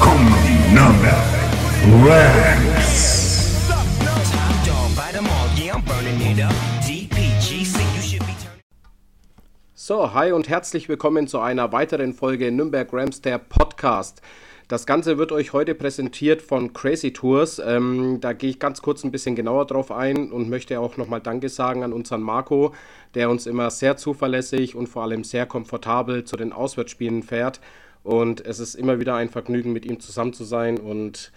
kommen Number Ranks. So, hi und herzlich willkommen zu einer weiteren Folge Nürnberg Rams, der Podcast. Das Ganze wird euch heute präsentiert von Crazy Tours. Ähm, da gehe ich ganz kurz ein bisschen genauer drauf ein und möchte auch nochmal Danke sagen an unseren Marco, der uns immer sehr zuverlässig und vor allem sehr komfortabel zu den Auswärtsspielen fährt. Und es ist immer wieder ein Vergnügen, mit ihm zusammen zu sein und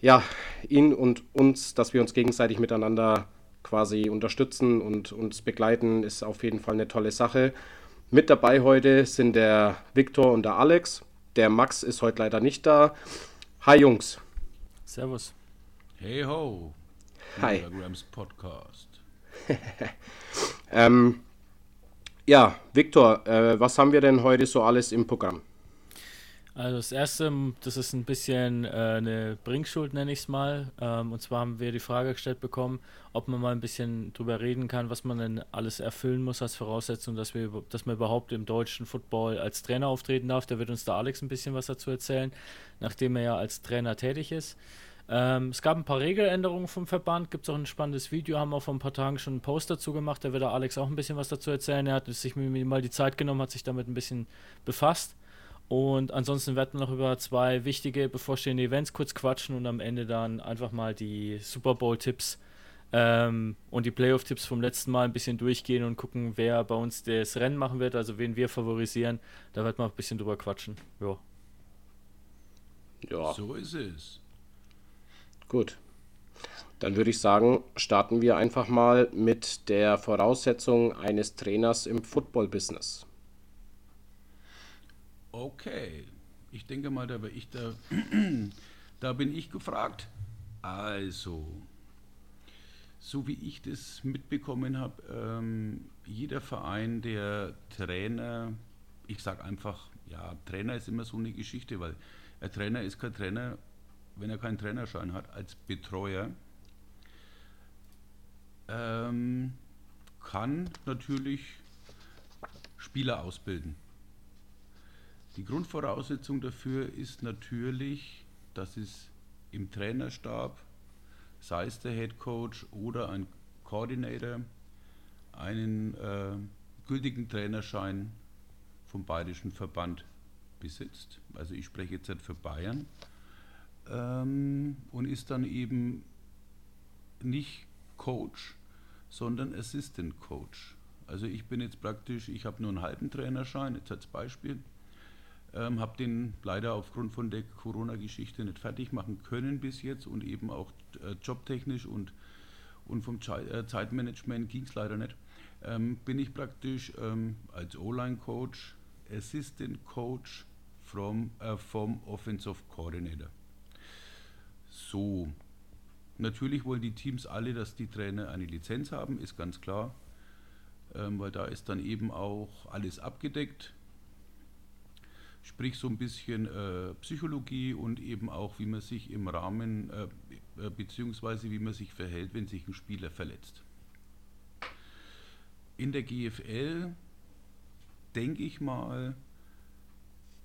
ja, ihn und uns, dass wir uns gegenseitig miteinander quasi unterstützen und uns begleiten, ist auf jeden Fall eine tolle Sache. Mit dabei heute sind der Viktor und der Alex. Der Max ist heute leider nicht da. Hi Jungs. Servus. Hey ho. Hi. Instagrams Podcast. Ähm, ja, Viktor, äh, was haben wir denn heute so alles im Programm? Also das erste, das ist ein bisschen äh, eine Bringschuld, nenne ich es mal. Ähm, und zwar haben wir die Frage gestellt bekommen, ob man mal ein bisschen drüber reden kann, was man denn alles erfüllen muss als Voraussetzung, dass, wir, dass man überhaupt im deutschen Football als Trainer auftreten darf. Da wird uns der Alex ein bisschen was dazu erzählen, nachdem er ja als Trainer tätig ist. Ähm, es gab ein paar Regeländerungen vom Verband, gibt es auch ein spannendes Video, haben auch vor ein paar Tagen schon einen Post dazu gemacht, da wird der Alex auch ein bisschen was dazu erzählen. Er hat sich mal die Zeit genommen, hat sich damit ein bisschen befasst. Und ansonsten werden wir noch über zwei wichtige bevorstehende Events kurz quatschen und am Ende dann einfach mal die Super Bowl-Tipps ähm, und die Playoff-Tipps vom letzten Mal ein bisschen durchgehen und gucken, wer bei uns das Rennen machen wird, also wen wir favorisieren. Da wird man ein bisschen drüber quatschen. Ja. Ja, So ist es. gut. Dann würde ich sagen, starten wir einfach mal mit der Voraussetzung eines Trainers im Football-Business. Okay. Ich denke mal, da, ich da, da bin ich gefragt. Also, so wie ich das mitbekommen habe, ähm, jeder Verein, der Trainer, ich sage einfach, ja, Trainer ist immer so eine Geschichte, weil ein Trainer ist kein Trainer, wenn er keinen Trainerschein hat, als Betreuer. Ähm, kann natürlich Spieler ausbilden. Die Grundvoraussetzung dafür ist natürlich, dass es im Trainerstab, sei es der Head Coach oder ein Coordinator, einen äh, gültigen Trainerschein vom Bayerischen Verband besitzt. Also ich spreche jetzt für Bayern. Ähm, und ist dann eben nicht Coach, sondern Assistant Coach. Also ich bin jetzt praktisch, ich habe nur einen halben Trainerschein, jetzt als Beispiel. Ähm, habe den leider aufgrund von der Corona-Geschichte nicht fertig machen können bis jetzt und eben auch äh, jobtechnisch und, und vom Chai- äh, Zeitmanagement ging es leider nicht. Ähm, bin ich praktisch ähm, als O-Line-Coach, Assistant Coach from, äh, vom Offensive Coordinator. So, natürlich wollen die Teams alle, dass die Trainer eine Lizenz haben, ist ganz klar, ähm, weil da ist dann eben auch alles abgedeckt sprich so ein bisschen äh, Psychologie und eben auch, wie man sich im Rahmen, äh, äh, beziehungsweise wie man sich verhält, wenn sich ein Spieler verletzt. In der GFL denke ich mal,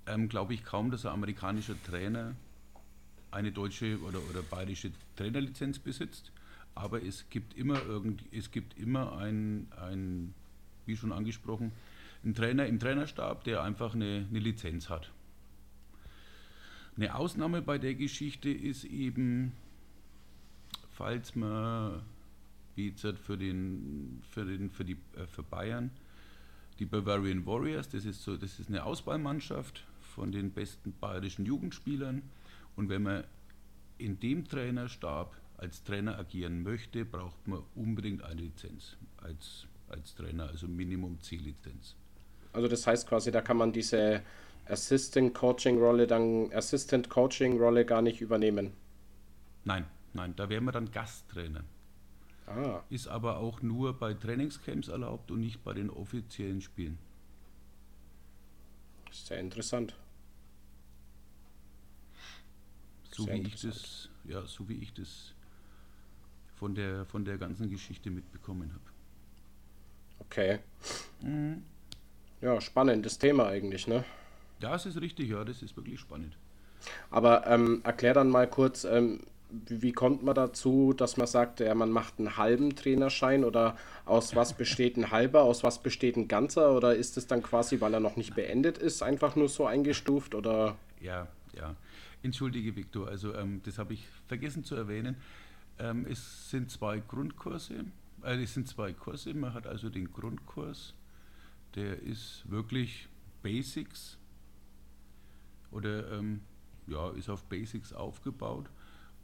ähm, glaube ich kaum, dass ein amerikanischer Trainer eine deutsche oder, oder bayerische Trainerlizenz besitzt, aber es gibt immer irgend, es gibt immer ein, ein, wie schon angesprochen, einen Trainer im Trainerstab, der einfach eine, eine Lizenz hat. Eine Ausnahme bei der Geschichte ist eben, falls man, wie jetzt für, den, für, den, für, die, äh, für Bayern, die Bavarian Warriors, das ist, so, das ist eine Auswahlmannschaft von den besten bayerischen Jugendspielern. Und wenn man in dem Trainerstab als Trainer agieren möchte, braucht man unbedingt eine Lizenz als, als Trainer, also Minimum C-Lizenz. Also das heißt quasi, da kann man diese Assistant Coaching Rolle dann Assistant Coaching Rolle gar nicht übernehmen. Nein, nein, da wären wir dann Gasttrainer. Ah. Ist aber auch nur bei Trainingscamps erlaubt und nicht bei den offiziellen Spielen. Sehr interessant. So Sehr wie ich das, ja, so wie ich das von der, von der ganzen Geschichte mitbekommen habe. Okay. Mhm. Ja, spannendes Thema eigentlich, ne? Ja, es ist richtig, ja, das ist wirklich spannend. Aber ähm, erklär dann mal kurz, ähm, wie kommt man dazu, dass man sagt, ja, man macht einen halben Trainerschein oder aus was besteht ein halber, aus was besteht ein ganzer oder ist es dann quasi, weil er noch nicht beendet ist, einfach nur so eingestuft oder? Ja, ja. Entschuldige, Viktor, also ähm, das habe ich vergessen zu erwähnen. Ähm, es sind zwei Grundkurse, äh, es sind zwei Kurse. Man hat also den Grundkurs, der ist wirklich Basics oder ähm, ja, ist auf Basics aufgebaut.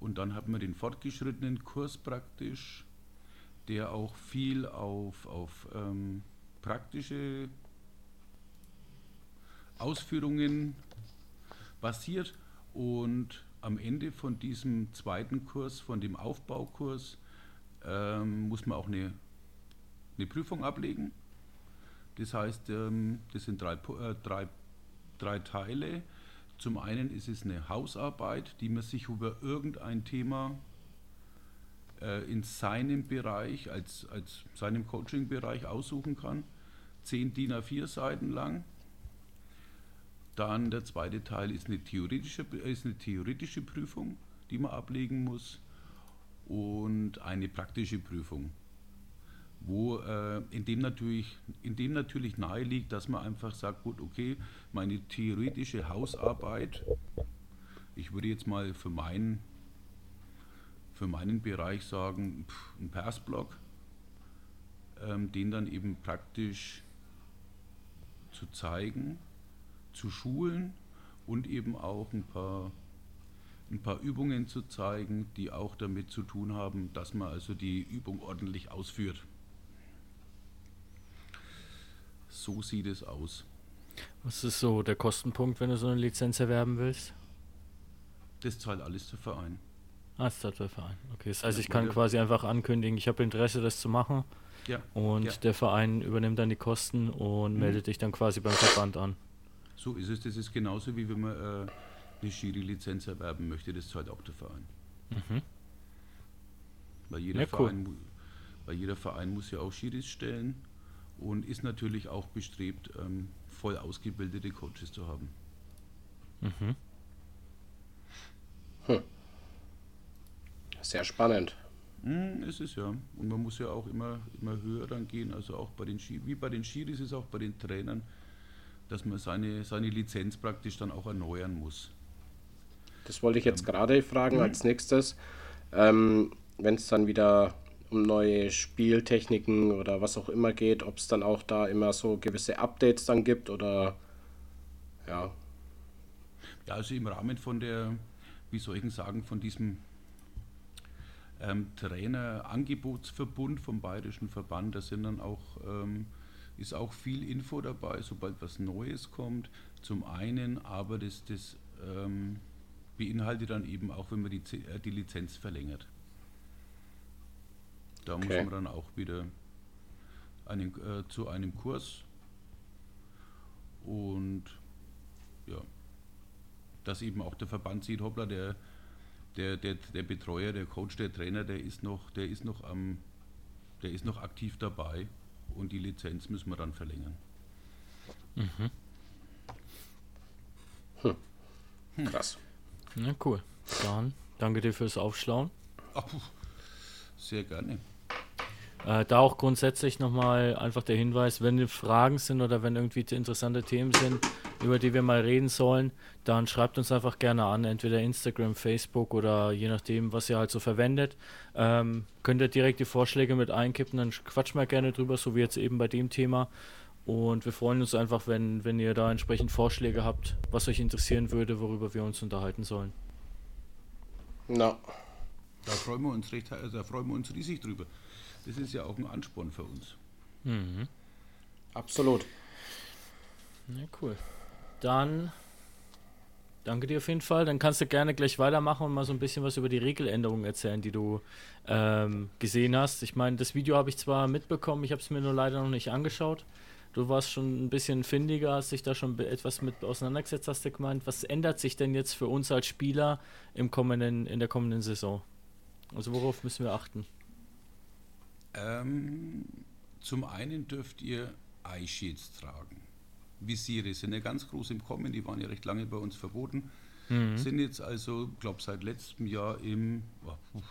Und dann hat man den fortgeschrittenen Kurs praktisch, der auch viel auf, auf ähm, praktische Ausführungen basiert. Und am Ende von diesem zweiten Kurs, von dem Aufbaukurs, ähm, muss man auch eine, eine Prüfung ablegen. Das heißt, ähm, das sind drei, äh, drei, drei Teile. Zum einen ist es eine Hausarbeit, die man sich über irgendein Thema äh, in seinem Bereich, als, als seinem Coaching-Bereich aussuchen kann. Zehn DIN A4 Seiten lang. Dann der zweite Teil ist eine theoretische, ist eine theoretische Prüfung, die man ablegen muss und eine praktische Prüfung, wo äh, in, dem natürlich, in dem natürlich nahe liegt, dass man einfach sagt, gut, okay, meine theoretische Hausarbeit, ich würde jetzt mal für meinen, für meinen Bereich sagen, pff, ein Persblock, ähm, den dann eben praktisch zu zeigen zu schulen und eben auch ein paar, ein paar Übungen zu zeigen, die auch damit zu tun haben, dass man also die Übung ordentlich ausführt. So sieht es aus. Was ist so der Kostenpunkt, wenn du so eine Lizenz erwerben willst? Das zahlt alles der Verein. Ah, das zahlt der Verein. Okay, das heißt, ich kann quasi einfach ankündigen, ich habe Interesse, das zu machen. Ja. Und ja. der Verein übernimmt dann die Kosten und mhm. meldet dich dann quasi beim Verband an. So ist es. Das ist genauso wie wenn man äh, eine Schiri-Lizenz erwerben möchte. Das zahlt auch der Verein. Mhm. Weil, jeder ja, Verein, cool. weil jeder Verein muss ja auch Schiris stellen und ist natürlich auch bestrebt, ähm, voll ausgebildete Coaches zu haben. Mhm. Hm. Sehr spannend. Mm, ist es ja. Und man muss ja auch immer, immer höher dann gehen. Also auch bei den Schiris, wie bei den Schiris ist auch bei den Trainern dass man seine, seine Lizenz praktisch dann auch erneuern muss. Das wollte ich jetzt ähm, gerade fragen als mhm. nächstes. Ähm, Wenn es dann wieder um neue Spieltechniken oder was auch immer geht, ob es dann auch da immer so gewisse Updates dann gibt oder ja. Ja, also im Rahmen von der, wie soll ich sagen, von diesem ähm, Trainerangebotsverbund vom Bayerischen Verband, da sind dann auch ähm, ist auch viel Info dabei, sobald was Neues kommt. Zum einen, aber das, das ähm, beinhaltet dann eben auch, wenn man die, äh, die Lizenz verlängert. Da okay. muss man dann auch wieder einen, äh, zu einem Kurs und ja, dass eben auch der Verband sieht, hoppla, der, der, der, der Betreuer, der Coach, der Trainer, der ist noch, der ist noch am, der ist noch aktiv dabei und die Lizenz müssen wir dann verlängern. Mhm. Hm. Hm. Krass. Ja, cool. Dann danke dir fürs Aufschlauen. Ach, sehr gerne. Äh, da auch grundsätzlich nochmal einfach der Hinweis, wenn Fragen sind oder wenn irgendwie interessante Themen sind, über die wir mal reden sollen, dann schreibt uns einfach gerne an, entweder Instagram, Facebook oder je nachdem, was ihr halt so verwendet. Ähm, könnt ihr direkt die Vorschläge mit einkippen, dann quatschen wir gerne drüber, so wie jetzt eben bei dem Thema. Und wir freuen uns einfach, wenn, wenn ihr da entsprechend Vorschläge habt, was euch interessieren würde, worüber wir uns unterhalten sollen. No. Da freuen wir uns recht, also da freuen wir uns riesig drüber. Das ist ja auch ein Ansporn für uns. Mhm. Absolut. Ja, cool. Dann danke dir auf jeden Fall. Dann kannst du gerne gleich weitermachen und mal so ein bisschen was über die Regeländerungen erzählen, die du ähm, gesehen hast. Ich meine, das Video habe ich zwar mitbekommen, ich habe es mir nur leider noch nicht angeschaut. Du warst schon ein bisschen findiger, hast dich da schon etwas mit auseinandergesetzt, hast du gemeint. Was ändert sich denn jetzt für uns als Spieler im kommenden, in der kommenden Saison? Also worauf müssen wir achten? Ähm, zum einen dürft ihr Eye Shields tragen. Visiere sind ja ganz groß im Kommen, die waren ja recht lange bei uns verboten. Mhm. Sind jetzt also, glaube seit letztem Jahr im oh,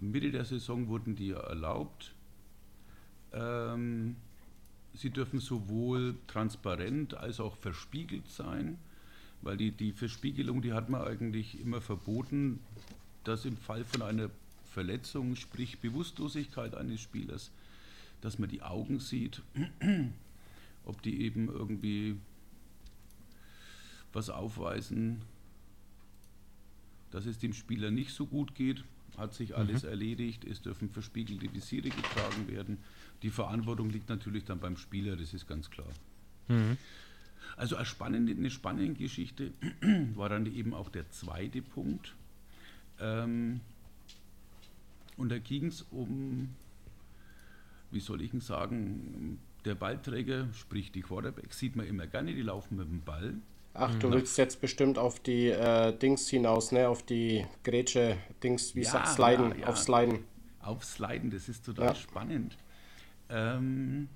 Mitte der Saison wurden die ja erlaubt. Ähm, sie dürfen sowohl transparent als auch verspiegelt sein, weil die, die Verspiegelung, die hat man eigentlich immer verboten, dass im Fall von einer Verletzung, sprich Bewusstlosigkeit eines Spielers, dass man die Augen sieht, ob die eben irgendwie was aufweisen, dass es dem Spieler nicht so gut geht, hat sich alles mhm. erledigt, es dürfen verspiegelte Visiere getragen werden. Die Verantwortung liegt natürlich dann beim Spieler, das ist ganz klar. Mhm. Also eine spannende, eine spannende Geschichte war dann eben auch der zweite Punkt. Ähm, und da ging es um, wie soll ich denn sagen, der Ballträger, sprich die Quarterbacks, sieht man immer gerne, die laufen mit dem Ball. Ach, du mhm. willst jetzt bestimmt auf die äh, Dings hinaus, ne? Auf die Grätsche, Dings, wie ja, sagt Sliden, ja, ja. auf Sliden. Auf Sliden, das ist total spannend. Ähm,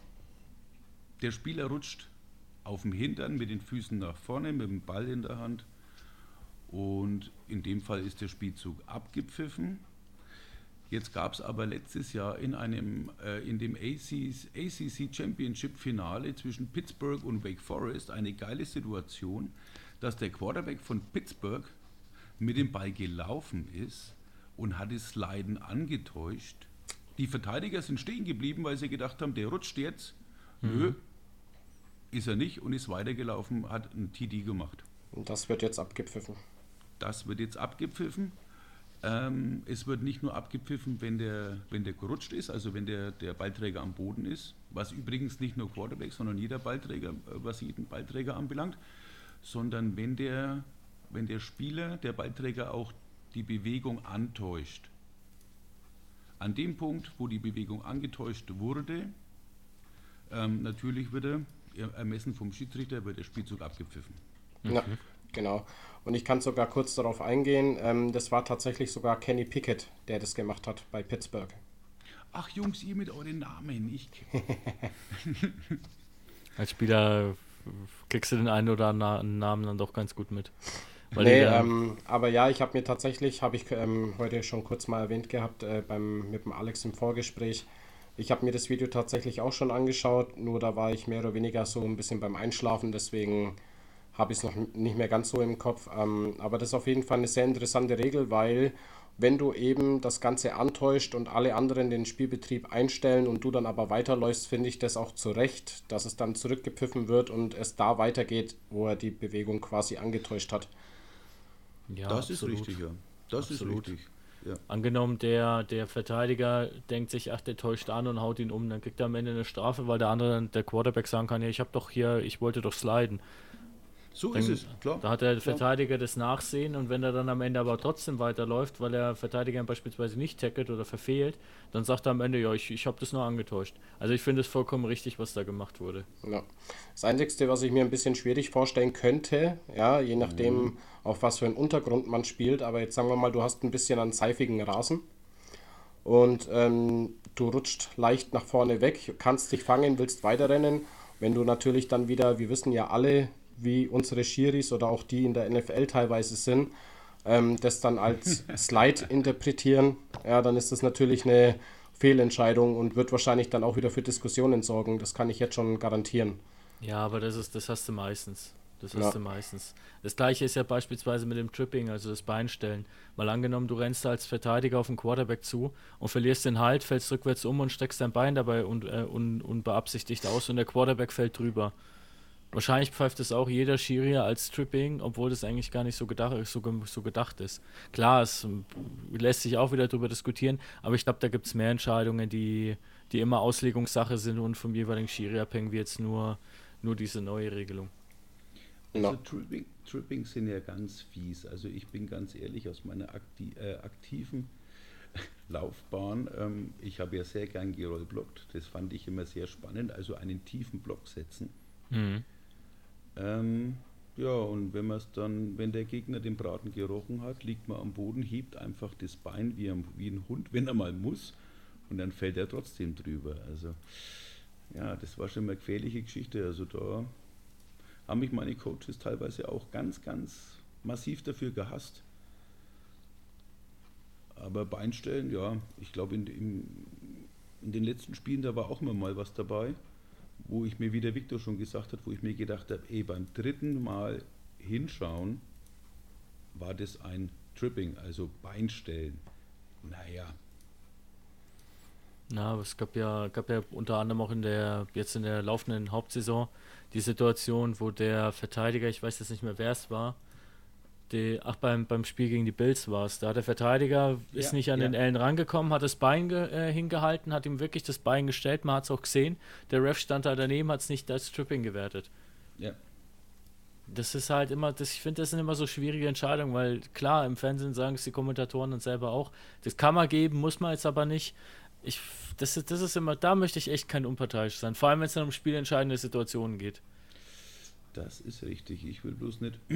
der Spieler rutscht auf dem Hintern mit den Füßen nach vorne, mit dem Ball in der Hand. Und in dem Fall ist der Spielzug abgepfiffen. Jetzt gab es aber letztes Jahr in, einem, äh, in dem ACC, ACC Championship Finale zwischen Pittsburgh und Wake Forest eine geile Situation, dass der Quarterback von Pittsburgh mit dem Ball gelaufen ist und hat das Sliden angetäuscht. Die Verteidiger sind stehen geblieben, weil sie gedacht haben, der rutscht jetzt. Mhm. Nö, ist er nicht und ist weitergelaufen, hat ein TD gemacht. Und das wird jetzt abgepfiffen. Das wird jetzt abgepfiffen. Ähm, es wird nicht nur abgepfiffen, wenn der, wenn der gerutscht ist, also wenn der, der Ballträger am Boden ist, was übrigens nicht nur Quarterback, sondern jeder Ballträger, äh, was jeden Ballträger anbelangt, sondern wenn der, wenn der Spieler, der Ballträger auch die Bewegung antäuscht. An dem Punkt, wo die Bewegung angetäuscht wurde, ähm, natürlich wird er, ermessen vom Schiedsrichter, wird der Spielzug abgepfiffen. Ja, genau. Und ich kann sogar kurz darauf eingehen, ähm, das war tatsächlich sogar Kenny Pickett, der das gemacht hat bei Pittsburgh. Ach Jungs, ihr mit euren Namen, ich. Als Spieler kriegst du den einen oder anderen Namen dann doch ganz gut mit. Weil nee, ähm, aber ja, ich habe mir tatsächlich, habe ich ähm, heute schon kurz mal erwähnt gehabt, äh, beim, mit dem Alex im Vorgespräch, ich habe mir das Video tatsächlich auch schon angeschaut, nur da war ich mehr oder weniger so ein bisschen beim Einschlafen, deswegen habe ich es noch nicht mehr ganz so im Kopf. Ähm, aber das ist auf jeden Fall eine sehr interessante Regel, weil wenn du eben das Ganze antäuscht und alle anderen den Spielbetrieb einstellen und du dann aber weiterläufst, finde ich das auch zu Recht, dass es dann zurückgepfiffen wird und es da weitergeht, wo er die Bewegung quasi angetäuscht hat. Ja, das absolut. ist richtig, ja. Das absolut. ist richtig. Ja. Angenommen, der, der Verteidiger denkt sich, ach, der täuscht an und haut ihn um, dann kriegt er am Ende eine Strafe, weil der andere, der Quarterback sagen kann, ja, ich habe doch hier, ich wollte doch sliden. So dann, ist es, klar. Da hat der Verteidiger das Nachsehen und wenn er dann am Ende aber trotzdem weiterläuft, weil der Verteidiger beispielsweise nicht tackelt oder verfehlt, dann sagt er am Ende, ja, ich, ich habe das nur angetäuscht. Also ich finde es vollkommen richtig, was da gemacht wurde. Ja. Das Einzige, was ich mir ein bisschen schwierig vorstellen könnte, ja, je nachdem, mhm. auf was für einen Untergrund man spielt, aber jetzt sagen wir mal, du hast ein bisschen einen seifigen Rasen und ähm, du rutscht leicht nach vorne weg, kannst dich fangen, willst weiterrennen. Wenn du natürlich dann wieder, wir wissen ja alle, wie unsere Schiris oder auch die in der NFL teilweise sind, ähm, das dann als Slide interpretieren, ja, dann ist das natürlich eine Fehlentscheidung und wird wahrscheinlich dann auch wieder für Diskussionen sorgen. Das kann ich jetzt schon garantieren. Ja, aber das ist, das hast du meistens. Das Ja. hast du meistens. Das gleiche ist ja beispielsweise mit dem Tripping, also das Beinstellen. Mal angenommen, du rennst als Verteidiger auf den Quarterback zu und verlierst den Halt, fällst rückwärts um und steckst dein Bein dabei und, äh, un, unbeabsichtigt aus und der Quarterback fällt drüber. Wahrscheinlich pfeift es auch jeder Schiri als Tripping, obwohl das eigentlich gar nicht so gedacht, so, so gedacht ist. Klar, es ähm, lässt sich auch wieder darüber diskutieren, aber ich glaube, da gibt es mehr Entscheidungen, die, die immer Auslegungssache sind und vom jeweiligen Schiri abhängen, wie jetzt nur, nur diese neue Regelung. Also Ja. Tripping, Trippings sind ja ganz fies. Also ich bin ganz ehrlich aus meiner akti äh, aktiven Laufbahn. Ähm, ich habe ja sehr gern gerollblockt. Das fand ich immer sehr spannend. Also einen tiefen Block setzen. Ähm, ja, und wenn man es dann, wenn der Gegner den Braten gerochen hat, liegt man am Boden, hebt einfach das Bein wie ein, wie ein Hund, wenn er mal muss, und dann fällt er trotzdem drüber. Also ja, das war schon eine gefährliche Geschichte. Also da haben mich meine Coaches teilweise auch ganz, ganz massiv dafür gehasst. Aber Beinstellen, ja, ich glaube, in, in, in den letzten Spielen, da war auch immer mal was dabei, wo ich mir, wie der Victor schon gesagt hat, wo ich mir gedacht habe, ey, beim dritten Mal hinschauen, war das ein Tripping, also Beinstellen. Naja, Na, es gab ja, gab ja unter anderem auch in der, jetzt in der laufenden Hauptsaison die Situation, wo der Verteidiger, ich weiß jetzt nicht mehr, wer es war, die, ach, beim, beim Spiel gegen die Bills war es. Da hat der Verteidiger ist Ja, nicht an ja. den Ellen rangekommen, hat das Bein ge, äh, hingehalten, hat ihm wirklich das Bein gestellt, man hat es auch gesehen. Der Ref stand da daneben, hat es nicht als Tripping gewertet. ja. Das ist halt immer, das, ich finde, das sind immer so schwierige Entscheidungen, weil klar, im Fernsehen sagen es die Kommentatoren dann selber auch. Das kann man geben, muss man jetzt aber nicht. Ich, das, ist- das ist immer, da möchte ich echt kein unparteiisch sein. Vor allem, wenn es dann um spielentscheidende Situationen geht. Das ist richtig. Ich will bloß nicht,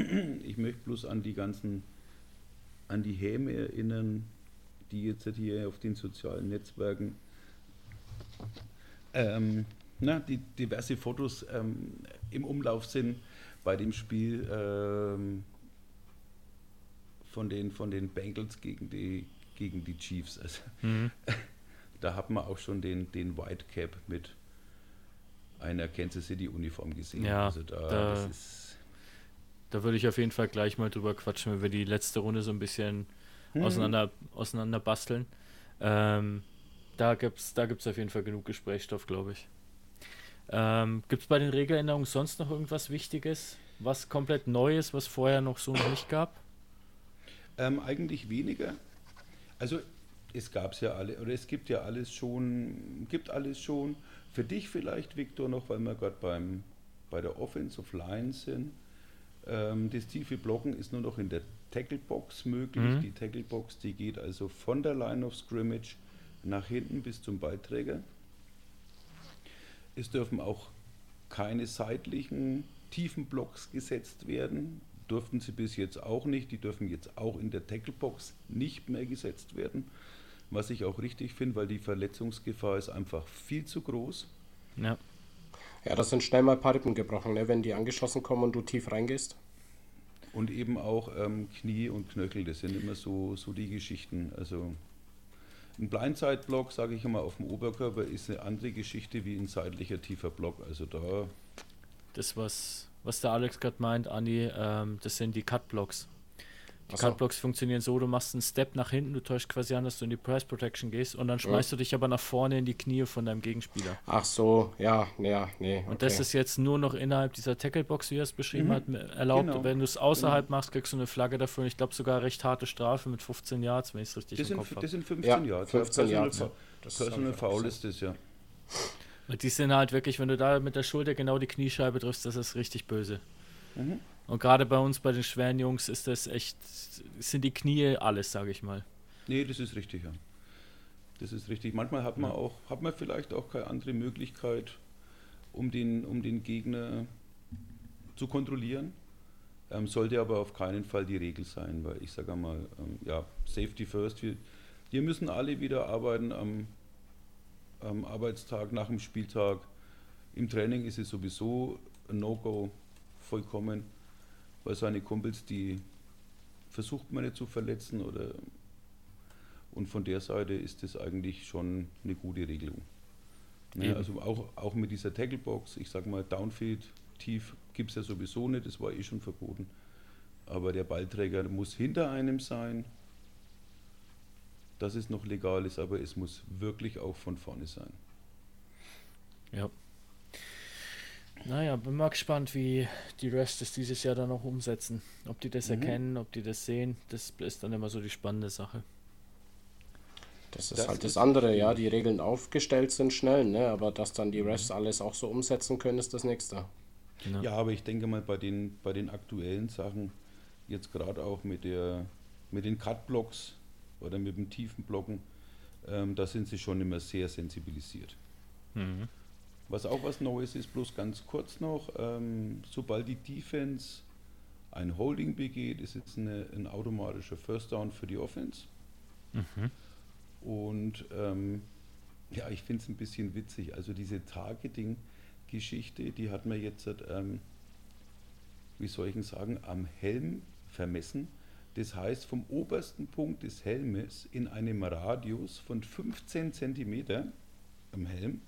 ich möchte bloß an die ganzen, an die Häme erinnern, die jetzt hier auf den sozialen Netzwerken, ähm, na, die diverse Fotos ähm, im Umlauf sind bei dem Spiel ähm, von, den, von den Bengals gegen die, gegen die Chiefs. Also, da hat man auch schon den, den White Cap mit einer Kansas City Uniform gesehen. Ja, also da, da- ist Da würde ich auf jeden Fall gleich mal drüber quatschen, wenn wir die letzte Runde so ein bisschen auseinander, auseinander basteln. Ähm, da gibt es da gibt's auf jeden Fall genug Gesprächsstoff, glaube ich. Ähm, gibt es bei den Regeländerungen sonst noch irgendwas Wichtiges, was komplett Neues, was vorher noch so noch nicht gab? Ähm, eigentlich weniger. Also es gab es ja alle, oder es gibt ja alles schon, gibt alles schon. Für dich vielleicht, Viktor, noch, weil wir gerade beim bei der Offensive Line sind. Ähm, das tiefe Blocken ist nur noch in der Tacklebox möglich. Mhm. Die Tacklebox, die geht also von der Line of Scrimmage nach hinten bis zum Beiträger. Es dürfen auch keine seitlichen tiefen Blocks gesetzt werden. Durften sie bis jetzt auch nicht. Die dürfen jetzt auch in der Tacklebox nicht mehr gesetzt werden. Was ich auch richtig finde, weil die Verletzungsgefahr ist einfach viel zu groß. Ja. Ja, das sind schnell mal ein paar Rippen gebrochen, ne? wenn die angeschossen kommen und du tief reingehst. Und eben auch ähm, Knie und Knöchel, das sind immer so, so die Geschichten. Also ein Blindside-Block, sage ich immer, auf dem Oberkörper ist eine andere Geschichte wie ein seitlicher tiefer Block. Also da, Das, was, was der Alex gerade meint, Andi, ähm, das sind die Cut-Blocks. Die so. Cut-Blocks funktionieren so, du machst einen Step nach hinten, du täuschst quasi an, dass du in die Press Protection gehst und dann schmeißt du dich aber nach vorne in die Knie von deinem Gegenspieler. Ach so, ja, ja, nee. Und das okay. ist jetzt nur noch innerhalb dieser Tackle-Box, wie er es beschrieben hat, erlaubt. Genau. Wenn du es außerhalb machst, kriegst du eine Flagge dafür. Und ich glaube sogar recht harte Strafe mit 15 Yards, wenn ich es richtig das, im sind, Kopf habe. das sind 15 Ja, Yards. 15 Personal Yards, ja. Das Personal Foul ist das, ja. Weil die sind halt wirklich, wenn du da mit der Schulter genau die Kniescheibe triffst, das ist richtig böse. Mhm. Und gerade bei uns, bei den schweren Jungs, ist das echt, sind die Knie alles, sage ich mal. Nee, das ist richtig, ja. Das ist richtig. Manchmal hat man auch, hat man vielleicht auch keine andere Möglichkeit, um den, um den Gegner zu kontrollieren. Ähm, sollte aber auf keinen Fall die Regel sein, weil ich sage mal, ähm, ja, Safety first. Wir, wir müssen alle wieder arbeiten am, am Arbeitstag, nach dem Spieltag. Im Training ist es sowieso ein No-Go vollkommen, weil seine Kumpels, die versucht man nicht zu verletzen oder und von der Seite ist das eigentlich schon eine gute Regelung. Ne, also auch, auch mit dieser Tacklebox, ich sag mal, Downfield tief gibt es ja sowieso nicht, das war eh schon verboten. Aber der Ballträger muss hinter einem sein, dass es noch legal ist, aber es muss wirklich auch von vorne sein. Ja. Naja, bin mal gespannt, wie die Rest es dieses Jahr dann noch umsetzen. Ob die das mhm. erkennen, ob die das sehen, das ist dann immer so die spannende Sache. Das ist das halt das andere, ja. Die Regeln aufgestellt sind schnell, ne? Aber dass dann die Refs alles auch so umsetzen können, ist das nächste. Genau. Ja, aber ich denke mal bei den, bei den aktuellen Sachen, jetzt gerade auch mit, der, mit den Cut-Blocks oder mit dem tiefen Blocken, ähm, da sind sie schon immer sehr sensibilisiert. Mhm. Was auch was Neues ist, bloß ganz kurz noch, ähm, sobald die Defense ein Holding begeht, ist jetzt eine, ein automatischer First Down für die Offense. Mhm. Und ähm, ja, ich finde es ein bisschen witzig. Also diese Targeting-Geschichte, die hat man jetzt, ähm, wie soll ich sagen, am Helm vermessen. Das heißt, vom obersten Punkt des Helmes in einem Radius von 15 cm am Helm,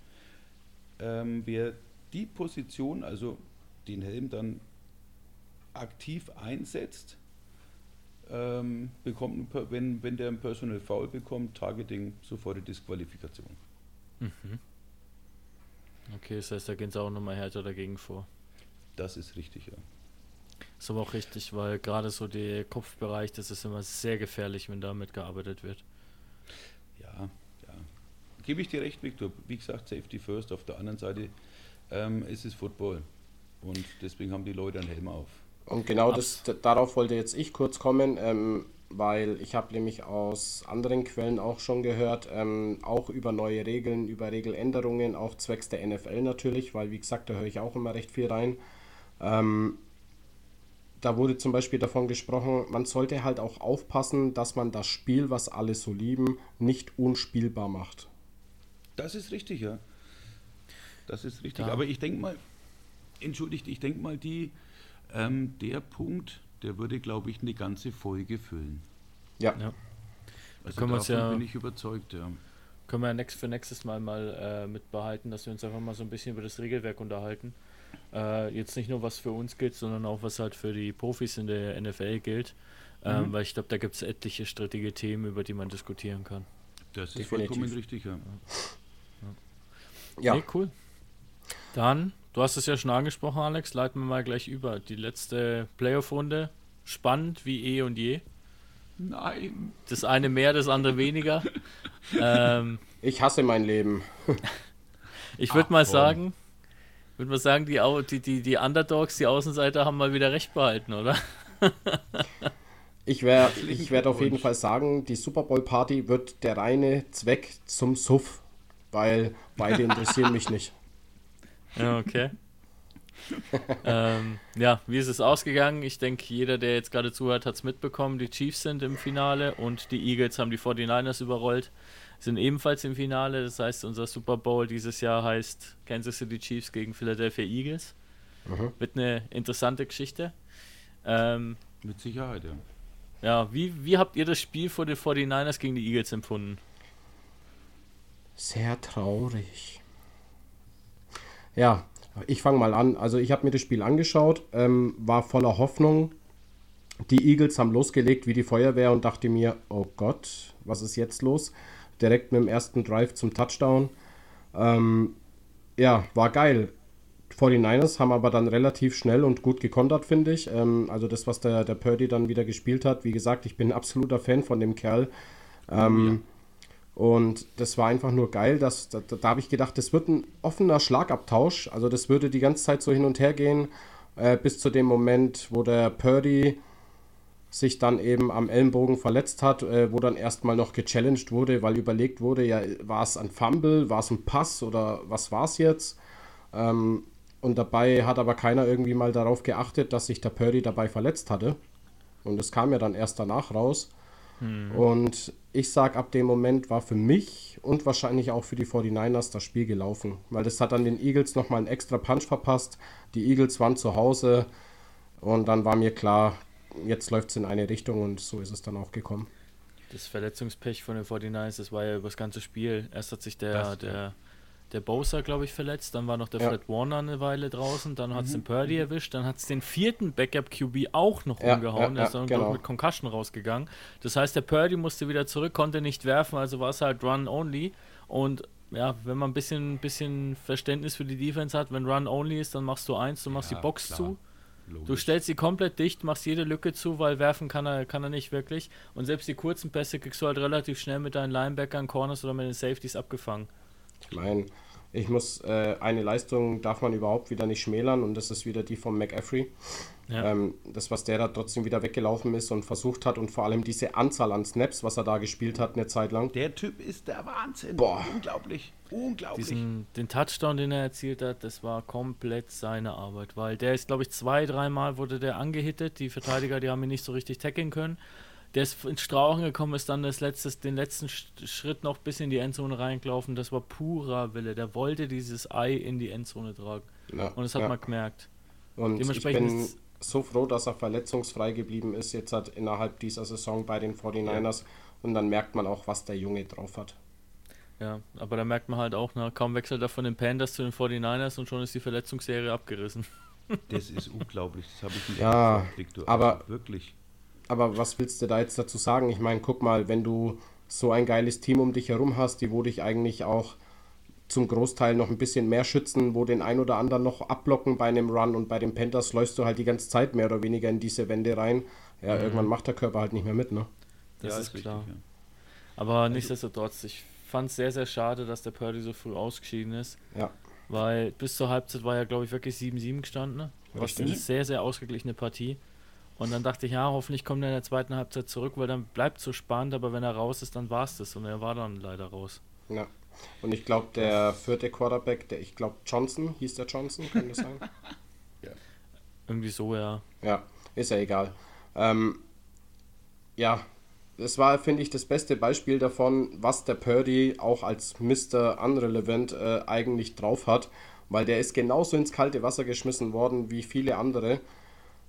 ähm, wer die Position, also den Helm dann aktiv einsetzt, ähm, bekommt, wenn, wenn der ein Personal Foul bekommt, Targeting, sofort die Disqualifikation. Mhm. Okay, das heißt, da gehen sie auch nochmal härter dagegen vor. Das ist richtig, ja. Ist aber auch richtig, weil gerade so der Kopfbereich, das ist immer sehr gefährlich, wenn damit gearbeitet wird. Gebe ich dir recht, Victor. Wie gesagt, Safety First. Auf der anderen Seite ähm, ist es Football. Und deswegen haben die Leute einen Helm auf. Und genau das, darauf wollte jetzt ich kurz kommen, ähm, weil ich habe nämlich aus anderen Quellen auch schon gehört, ähm, auch über neue Regeln, über Regeländerungen, auch zwecks der NFL natürlich, weil wie gesagt, da höre ich auch immer recht viel rein. Ähm, da wurde zum Beispiel davon gesprochen, man sollte halt auch aufpassen, dass man das Spiel, was alle so lieben, nicht unspielbar macht. Das ist richtig, ja. Das ist richtig. Ja. Aber ich denke mal, entschuldigt, ich denke mal, die, ähm, der Punkt, der würde, glaube ich, eine ganze Folge füllen. Ja. ja. Also können davon ja, bin ich überzeugt, ja. Können wir ja next, für nächstes Mal mal äh, mit behalten, dass wir uns einfach mal so ein bisschen über das Regelwerk unterhalten. Äh, jetzt nicht nur was für uns gilt, sondern auch was halt für die Profis in der NFL gilt. Ähm, mhm. Weil ich glaube, da gibt es etliche strittige Themen, über die man diskutieren kann. Das ist Definitiv. vollkommen richtig, ja. Ja. Ja. Nee, cool. Dann Du hast es ja schon angesprochen, Alex. Leiten wir mal gleich über. Die letzte Playoff-Runde. Spannend wie eh und je. Nein. Das eine mehr, das andere weniger. ähm, ich hasse mein Leben. ich würde mal sagen, würde mal sagen, die, die, die, die Underdogs, die Außenseiter haben mal wieder recht behalten, oder? ich werde ich werd auf jeden Fall sagen, die Super Bowl Party wird der reine Zweck zum Suff, weil beide interessieren mich nicht. Ja, okay. ähm, ja, wie ist es ausgegangen? Ich denke, jeder, der jetzt gerade zuhört, hat es mitbekommen. Die Chiefs sind im Finale und die Eagles haben die 49ers überrollt, sind ebenfalls im Finale. Das heißt, unser Super Bowl dieses Jahr heißt Kansas City Chiefs gegen Philadelphia Eagles. Mhm. Wird eine interessante Geschichte. Ähm, Mit Sicherheit, ja. Ja, wie, wie habt ihr das Spiel vor den 49ers gegen die Eagles empfunden? Sehr traurig. Ja, ich fange mal an. Also ich habe mir das Spiel angeschaut, ähm, war voller Hoffnung. Die Eagles haben losgelegt wie die Feuerwehr und dachte mir, oh Gott, was ist jetzt los? Direkt mit dem ersten Drive zum Touchdown. Ähm, ja, war geil. 49ers haben aber dann relativ schnell und gut gekontert, finde ich. Ähm, also das, was der, der Purdy dann wieder gespielt hat. Wie gesagt, ich bin ein absoluter Fan von dem Kerl. Ähm, und das war einfach nur geil. Dass, da, da habe ich gedacht, das wird ein offener Schlagabtausch. Also das würde die ganze Zeit so hin und her gehen, äh, bis zu dem Moment, wo der Purdy sich dann eben am Ellenbogen verletzt hat, äh, wo dann erstmal noch gechallenged wurde, weil überlegt wurde, ja, war es ein Fumble, war es ein Pass oder was war es jetzt? Ähm, und dabei hat aber keiner irgendwie mal darauf geachtet, dass sich der Purdy dabei verletzt hatte. Und das kam ja dann erst danach raus. Hm. Und ich sage, ab dem Moment war für mich und wahrscheinlich auch für die 49ers das Spiel gelaufen. Weil das hat dann den Eagles nochmal einen extra Punch verpasst. Die Eagles waren zu Hause und dann war mir klar, jetzt läuft es in eine Richtung und so ist es dann auch gekommen. Das Verletzungspech von den 49ers, das war ja über das ganze Spiel. Erst hat sich der, der, der Bosa, glaube ich, verletzt. Dann war noch der ja. Fred Warner eine Weile draußen. Dann hat es mhm. den Purdy erwischt. Dann hat es den vierten Backup-QB auch noch ja, umgehauen. der ist dann genau. mit Concussion rausgegangen. Das heißt, der Purdy musste wieder zurück, konnte nicht werfen. Also war es halt Run-Only. Und ja, wenn man ein bisschen, bisschen Verständnis für die Defense hat, wenn Run-Only ist, dann machst du eins, du machst die Box klar. zu. Logisch. Du stellst sie komplett dicht, machst jede Lücke zu, weil werfen kann er, kann er nicht wirklich. Und selbst die kurzen Pässe kriegst du halt relativ schnell mit deinen Linebackern, Corners oder mit den Safeties abgefangen. Ich meine, ich muss, äh, eine Leistung darf man überhaupt wieder nicht schmälern und das ist wieder die von McAfee. Ja. Ähm, das, was der da trotzdem wieder weggelaufen ist und versucht hat und vor allem diese Anzahl an Snaps, was er da gespielt hat, eine Zeit lang. Der Typ ist der Wahnsinn. Boah. Unglaublich. Unglaublich. Diesen, den Touchdown, den er erzielt hat, das war komplett seine Arbeit, weil der ist, glaube ich, zwei, dreimal wurde der angehittet. Die Verteidiger, die haben ihn nicht so richtig tackeln können der ist ins Strauchen gekommen, ist dann das letztes, den letzten Schritt noch bis in die Endzone reingelaufen. Das war purer Wille. Der wollte dieses Ei in die Endzone tragen. Ja, und das hat ja. man gemerkt. Und Dementsprechend ich bin so froh, dass er verletzungsfrei geblieben ist, jetzt hat innerhalb dieser Saison bei den 49ers. Ja. Und dann merkt man auch, was der Junge drauf hat. Ja, aber da merkt man halt auch, na, kaum wechselt er von den Panthers zu den 49ers und schon ist die Verletzungsserie abgerissen. Das ist unglaublich, das habe ich nicht ja, aber also wirklich aber was willst du da jetzt dazu sagen? Ich meine, guck mal, wenn du so ein geiles Team um dich herum hast, die wo dich eigentlich auch zum Großteil noch ein bisschen mehr schützen, wo den ein oder anderen noch abblocken bei einem Run und bei den Panthers läufst du halt die ganze Zeit mehr oder weniger in diese Wände rein. Ja, mhm. irgendwann macht der Körper halt nicht mehr mit, ne? Das ja, ist, klar. Richtig, ja. Aber also, nichtsdestotrotz, ich fand es sehr, sehr schade, dass der Purdy so früh ausgeschieden ist. Ja. Weil bis zur Halbzeit war ja, glaube ich, wirklich 7-7 gestanden. Ne? Was eine sehr, sehr ausgeglichene Partie. Und dann dachte ich, ja, hoffentlich kommt er in der zweiten Halbzeit zurück, weil dann bleibt es so spannend, aber wenn er raus ist, dann war es das. Und er war dann leider raus. Ja. Und ich glaube, der vierte Quarterback, der, ich glaube, Johnson, hieß der Johnson, kann das sein? ja. Irgendwie so, ja. Ja, ist ja egal. Ähm, ja, das war, finde ich, das beste Beispiel davon, was der Purdy auch als Mr. Unrelevant äh, eigentlich drauf hat, weil der ist genauso ins kalte Wasser geschmissen worden wie viele andere.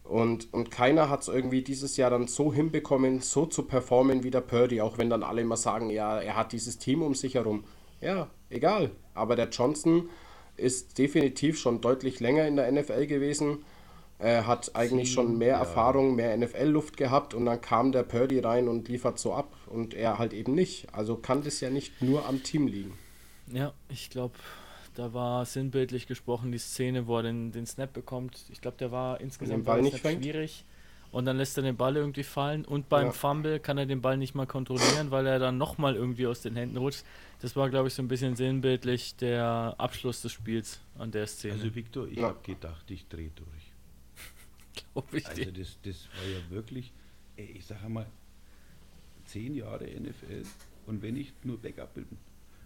Und, und keiner hat es irgendwie dieses Jahr dann so hinbekommen, so zu performen wie der Purdy, auch wenn dann alle immer sagen, ja, er hat dieses Team um sich herum. Ja, egal. Aber der Johnson ist definitiv schon deutlich länger in der NFL gewesen. Er hat eigentlich schon mehr ja. Erfahrung, mehr NFL-Luft gehabt und dann kam der Purdy rein und liefert so ab und er halt eben nicht. Also kann das ja nicht nur am Team liegen. Ja, ich glaube, da war sinnbildlich gesprochen die Szene, wo er den, den Snap bekommt. Ich glaube, der war insgesamt war nicht schwierig. Und dann lässt er den Ball irgendwie fallen. Und beim ja. Fumble kann er den Ball nicht mal kontrollieren, weil er dann nochmal irgendwie aus den Händen rutscht. Das war, glaube ich, so ein bisschen sinnbildlich der Abschluss des Spiels an der Szene. Also, Victor, ich ja. habe gedacht, ich drehe durch. glaube ich Also, das, das war ja wirklich, ey, ich sage mal, zehn Jahre NFL und wenn ich nur Backup bin,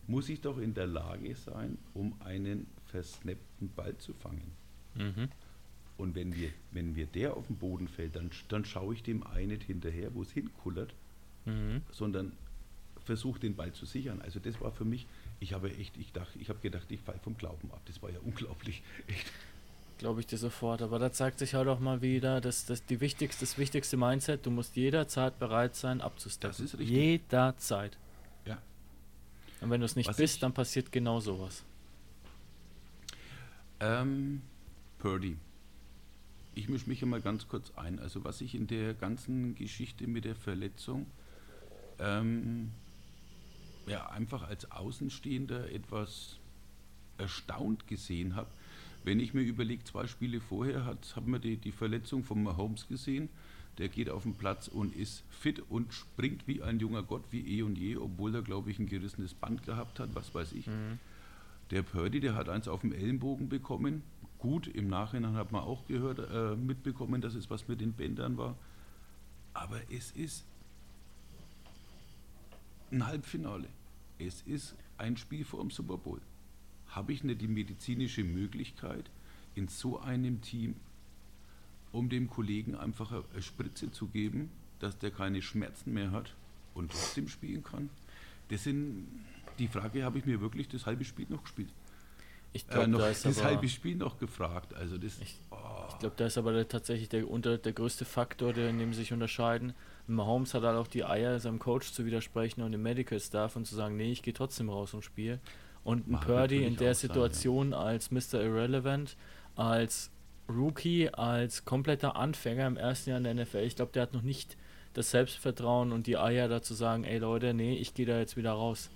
muss ich doch in der Lage sein, um einen versnappten Ball zu fangen. Mhm. Und wenn, wir, wenn wir der auf den Boden fällt, dann, dann schaue ich dem einen nicht hinterher, wo es hinkullert, mhm. sondern versuche den Ball zu sichern. Also das war für mich, ich habe echt, ich dachte, ich habe gedacht, ich falle vom Glauben ab. Das war ja unglaublich. Echt. Glaube ich dir sofort. Aber da zeigt sich halt auch mal wieder, dass das die wichtigste, das wichtigste Mindset, du musst jederzeit bereit sein, abzusteppen. Das ist richtig. Jederzeit. Und wenn du es nicht Was bist, dann passiert genau sowas. Ähm, Purdy. Ich mische mich einmal ganz kurz ein. Also was ich in der ganzen Geschichte mit der Verletzung ähm, ja, einfach als Außenstehender etwas erstaunt gesehen habe. Wenn ich mir überlege, zwei Spiele vorher hat, hat man die, die Verletzung von Mahomes gesehen der geht auf den Platz und ist fit und springt wie ein junger Gott, wie eh und je, obwohl er, glaube ich, ein gerissenes Band gehabt hat, was weiß ich. Mhm. Der Purdy, der hat eins auf dem Ellenbogen bekommen. Gut, im Nachhinein hat man auch gehört, äh, mitbekommen, dass es was mit den Bändern war. Aber es ist ein Halbfinale. Es ist ein Spiel vor dem Super Bowl. Habe ich nicht die medizinische Möglichkeit, in so einem Team um dem Kollegen einfach eine Spritze zu geben, dass der keine Schmerzen mehr hat und trotzdem spielen kann. Das sind die Frage habe ich mir wirklich das halbe Spiel noch gespielt. Ich glaube, äh, da das halbe Spiel noch gefragt. Also das, ich, oh. ich glaube, da ist aber der, tatsächlich der, unter, der größte Faktor, der in dem sich unterscheiden. Mahomes hat halt auch die Eier, seinem Coach zu widersprechen und dem Medical Staff und zu sagen, nee, ich gehe trotzdem raus und spiele. Und ein Purdy in der auch sein, Situation als Mr. Irrelevant, als Rookie, als kompletter Anfänger im ersten Jahr in der NFL, ich glaube, der hat noch nicht das Selbstvertrauen und die Eier dazu sagen, ey Leute, nee, ich gehe da jetzt wieder raus.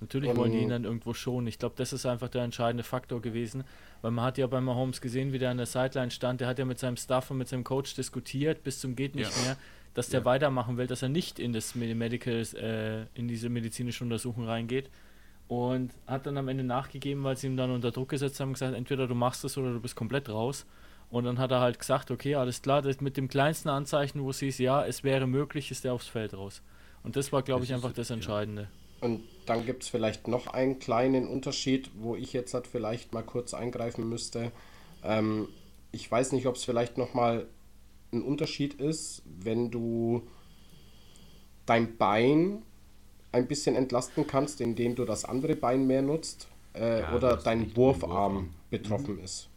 Natürlich wollen die ihn Ähm. dann irgendwo schonen. Ich glaube, das ist einfach der entscheidende Faktor gewesen, weil man hat ja bei Mahomes gesehen, wie der an der Sideline stand. Der hat ja mit seinem Staff und mit seinem Coach diskutiert bis zum geht nicht Ja. mehr, dass der Ja. weitermachen will, dass er nicht in das Med- Medical, äh, in diese medizinische Untersuchung reingeht und hat dann am Ende nachgegeben, weil sie ihm dann unter Druck gesetzt haben, gesagt, entweder du machst es oder du bist komplett raus. Und dann hat er halt gesagt, okay, alles klar, das mit dem kleinsten Anzeichen, wo es hieß, ja, es wäre möglich, ist er aufs Feld raus. Und das war, glaube ich, einfach das. Entscheidende. Und dann gibt es vielleicht noch einen kleinen Unterschied, wo ich jetzt halt vielleicht mal kurz eingreifen müsste. Ähm, ich weiß nicht, ob es vielleicht nochmal ein Unterschied ist, wenn du dein Bein ein bisschen entlasten kannst, indem du das andere Bein mehr nutzt äh, Ja, oder dein Wurfarm, Wurfarm. Mhm. betroffen ist.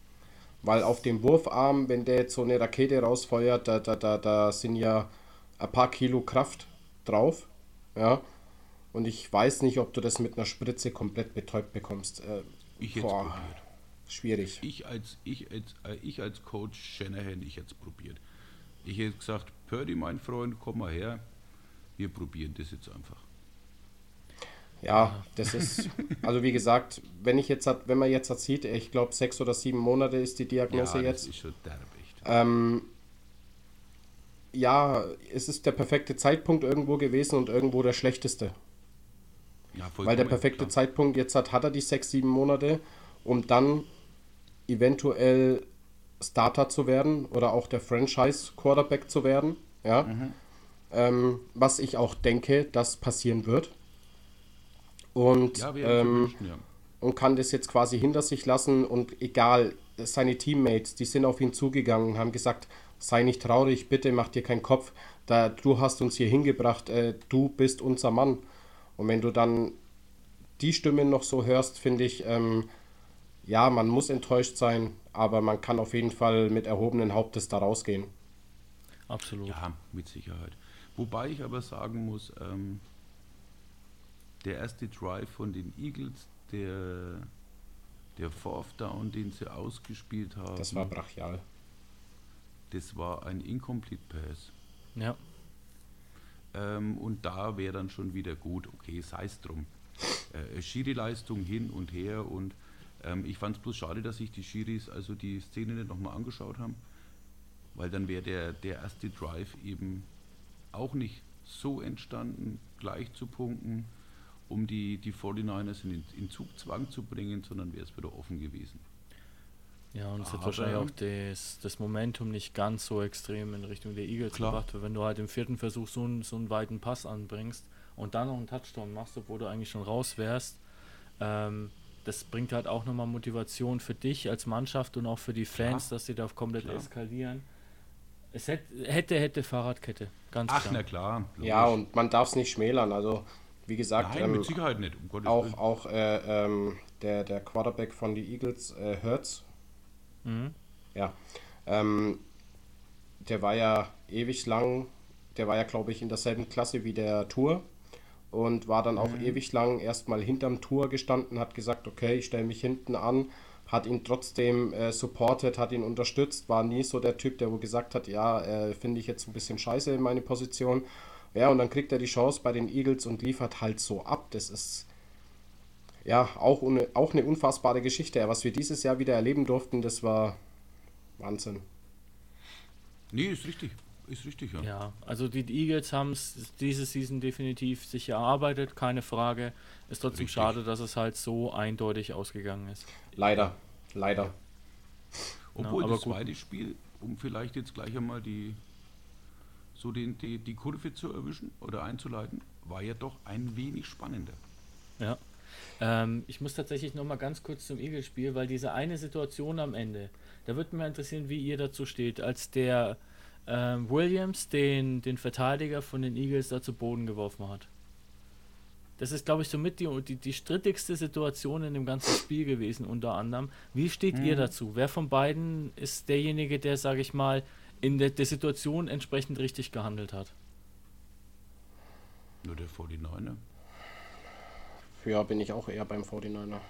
Weil auf dem Wurfarm, wenn der jetzt so eine Rakete rausfeuert, da, da, da, da sind ja ein paar Kilo Kraft drauf. Ja. Und ich weiß nicht, ob du das mit einer Spritze komplett betäubt bekommst. Äh, Ich jetzt boah, schwierig. Ich als, ich als, äh, ich als Coach Shanahan, ich jetzt probiert. Ich hätte gesagt, Purdy, mein Freund, komm mal her. Wir probieren das jetzt einfach. Ja, das ist, also wie gesagt, wenn ich jetzt wenn man jetzt sieht, ich glaube sechs oder sieben Monate ist die Diagnose ja, jetzt. das. Ähm, ja, es ist der perfekte Zeitpunkt irgendwo gewesen und irgendwo der schlechteste. Ja, Weil der perfekte klar. Zeitpunkt jetzt hat, hat er die sechs, sieben Monate, um dann eventuell Starter zu werden oder auch der Franchise-Quarterback zu werden. Ja. Mhm. Ähm, was ich auch denke, dass passieren wird. Und, Ja, ähm, wünschen, ja. und kann das jetzt quasi hinter sich lassen und egal, seine Teammates, die sind auf ihn zugegangen und haben gesagt, sei nicht traurig, bitte mach dir keinen Kopf, da, du hast uns hier hingebracht, äh, du bist unser Mann. Und wenn du dann die Stimmen noch so hörst, finde ich, ähm, ja, man muss enttäuscht sein, aber man kann auf jeden Fall mit erhobenen Hauptes da rausgehen. Absolut. Ja, mit Sicherheit. Wobei ich aber sagen muss, ähm, der erste Drive von den Eagles, der, der Fourth Down, den sie ausgespielt haben, Das war brachial. das war ein Incomplete Pass. Ja. Ähm, und da wäre dann schon wieder gut, okay, sei es drum. Äh, Schiri-Leistung hin und her und ähm, ich fand es bloß schade, dass sich die Schiris also die Szene nicht nochmal angeschaut haben, weil dann wäre der, der erste Drive eben auch nicht so entstanden, gleich zu punkten, um die, die 49ers in, in Zugzwang zu bringen, sondern wäre es wieder offen gewesen. Ja, und es hat wahrscheinlich auch das, das Momentum nicht ganz so extrem in Richtung der Eagles Klar. gebracht, weil wenn du halt im vierten Versuch so einen, so einen weiten Pass anbringst und dann noch einen Touchdown machst, obwohl du eigentlich schon raus wärst, ähm, das bringt halt auch nochmal Motivation für dich als Mannschaft und auch für die Fans, Klar. dass sie da komplett Klar. eskalieren. Es hätte, hätte, hätte Fahrradkette, ganz Ach, klar. na klar. Ja, logisch. und man darf es nicht schmälern. Also, wie gesagt, Nein, ähm, mit Sicherheit nicht, um Gottes auch, Willen. auch äh, ähm, der, der Quarterback von die Eagles, äh, Hertz, Mhm. ja, ähm, der war ja ewig lang, der war ja, glaube ich, in derselben Klasse wie der Tour und war dann auch ewig lang erstmal hinterm Tour gestanden, hat gesagt, okay, ich stelle mich hinten an, hat ihn trotzdem äh, supported, hat ihn unterstützt, war nie so der Typ, der wo gesagt hat, ja, äh, finde ich jetzt ein bisschen scheiße in meine Position. Ja, und dann kriegt er die Chance bei den Eagles und liefert halt so ab. Das ist ja auch, une, auch eine unfassbare Geschichte. Was wir dieses Jahr wieder erleben durften, das war Wahnsinn. Nee, ist richtig. Ist richtig, ja. Ja, also die Eagles haben es diese Season definitiv sich erarbeitet, keine Frage. Ist trotzdem Richtig. schade, dass es halt so eindeutig ausgegangen ist. Leider, leider. Obwohl Ja, aber das gut. zweite Spiel, um vielleicht jetzt gleich einmal die so den, die, die Kurve zu erwischen oder einzuleiten, war ja doch ein wenig spannender. Ja. Ähm, ich muss tatsächlich noch mal ganz kurz zum Eagles-Spiel, weil diese eine Situation am Ende, da würde mich interessieren, wie ihr dazu steht, als der ähm, Williams den, den Verteidiger von den Eagles da zu Boden geworfen hat. Das ist, glaube ich, somit die, die, die strittigste Situation in dem ganzen Spiel gewesen, unter anderem. Wie steht ihr dazu? Wer von beiden ist derjenige, der, sage ich mal, in der, der Situation entsprechend richtig gehandelt hat? Nur der 49er. Ja, bin ich auch eher beim 49er.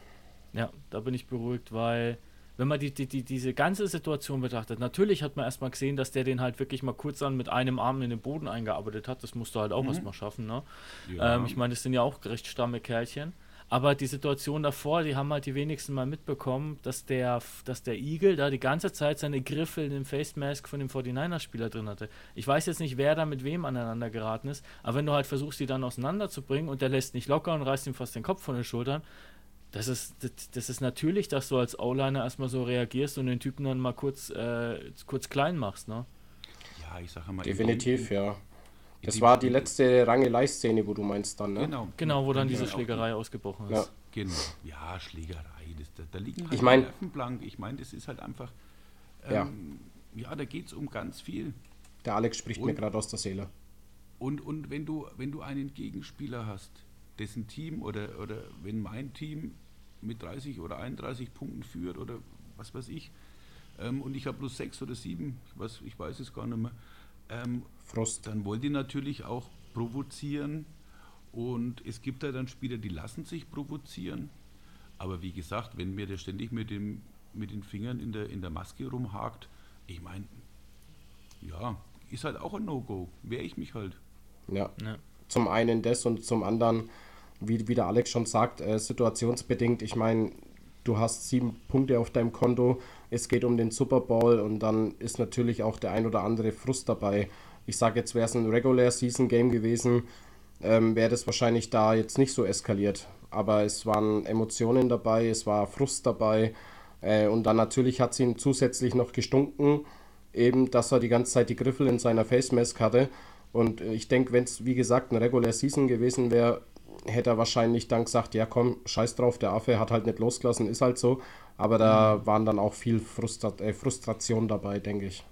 Ja, da bin ich beruhigt, weil wenn man die, die, die, diese ganze Situation betrachtet, natürlich hat man erstmal gesehen, dass der den halt wirklich mal kurz dann mit einem Arm in den Boden eingearbeitet hat. Das musst du halt auch mhm. erstmal schaffen. Ne? Ja. Ähm, ich meine, das sind ja auch recht stamme Kerlchen. Aber die Situation davor, die haben halt die wenigsten mal mitbekommen, dass der, dass der Eagle da die ganze Zeit seine Griffel in dem Face Mask von dem 49er-Spieler drin hatte. Ich weiß jetzt nicht, wer da mit wem aneinander geraten ist, aber wenn du halt versuchst, die dann auseinanderzubringen und der lässt nicht locker und reißt ihm fast den Kopf von den Schultern, das ist, das, das ist natürlich, dass du als O-Liner erstmal so reagierst und den Typen dann mal kurz, äh, kurz klein machst, ne? Ja, ich sage mal. Definitiv, ja. Das war die letzte Rangelei-Szene, wo du meinst dann, ne? Genau, genau wo dann diese Schlägerei ausgebrochen ist. Ja. Genau. Ja, Schlägerei. Das, da, da liegen halt ich mein, Nerven blank. Ich meine, das ist halt einfach. Ähm, ja. ja, da geht es um ganz viel. Der Alex spricht und, mir gerade aus der Seele. Und, und wenn, du, wenn du einen Gegenspieler hast, dessen Team oder, oder wenn mein Team mit 30 oder 31 Punkten führt oder was weiß ich, ähm, und ich habe bloß sechs oder sieben, ich weiß, ich weiß es gar nicht mehr, ähm, Frost. dann wollen die natürlich auch provozieren und es gibt da dann Spieler, die lassen sich provozieren, aber wie gesagt, wenn mir der ständig mit, dem, mit den Fingern in der, in der Maske rumhakt, ich meine, ja, ist halt auch ein No-Go, wehre ich mich halt. Ja. ja. Zum einen das und zum anderen, wie, wie der Alex schon sagt, äh, situationsbedingt. Ich meine, du hast sieben Punkte auf deinem Konto, es geht um den Super Bowl und dann ist natürlich auch der ein oder andere Frust dabei. Ich sage jetzt, wäre es ein Regular Season Game gewesen, ähm, wäre das wahrscheinlich da jetzt nicht so eskaliert. Aber es waren Emotionen dabei, es war Frust dabei äh, und dann natürlich hat es ihn zusätzlich noch gestunken, eben, dass er die ganze Zeit die Griffel in seiner Face Mask hatte. Und ich denke, wenn es wie gesagt ein Regular Season gewesen wäre, hätte er wahrscheinlich dann gesagt, ja komm, scheiß drauf, der Affe hat halt nicht losgelassen, ist halt so. Aber da mhm. waren dann auch viel Frustra äh, Frustration dabei, denke ich.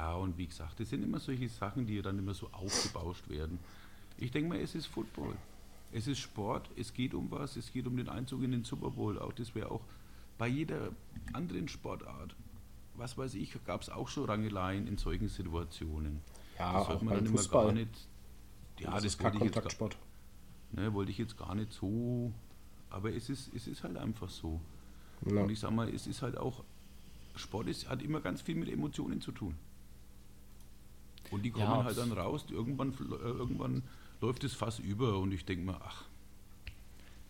Ja, und wie gesagt, das sind immer solche Sachen, die dann immer so aufgebauscht werden. Ich denke mal, es ist Football. Es ist Sport, es geht um was, es geht um den Einzug in den Super Bowl. Auch das wäre auch bei jeder anderen Sportart, was weiß ich, gab es auch schon Rangeleien in solchen Situationen. Ja, das auch beim Fußball. Nicht, ja, das, das ist kein Kontaktsport. Ne, wollte ich jetzt gar nicht so, aber es ist, es ist halt einfach so. Ja. Und ich sag mal, es ist halt auch, Sport ist, hat immer ganz viel mit Emotionen zu tun. Und die kommen ja, halt dann raus, irgendwann, äh, irgendwann läuft das Fass über und ich denke mir, ach,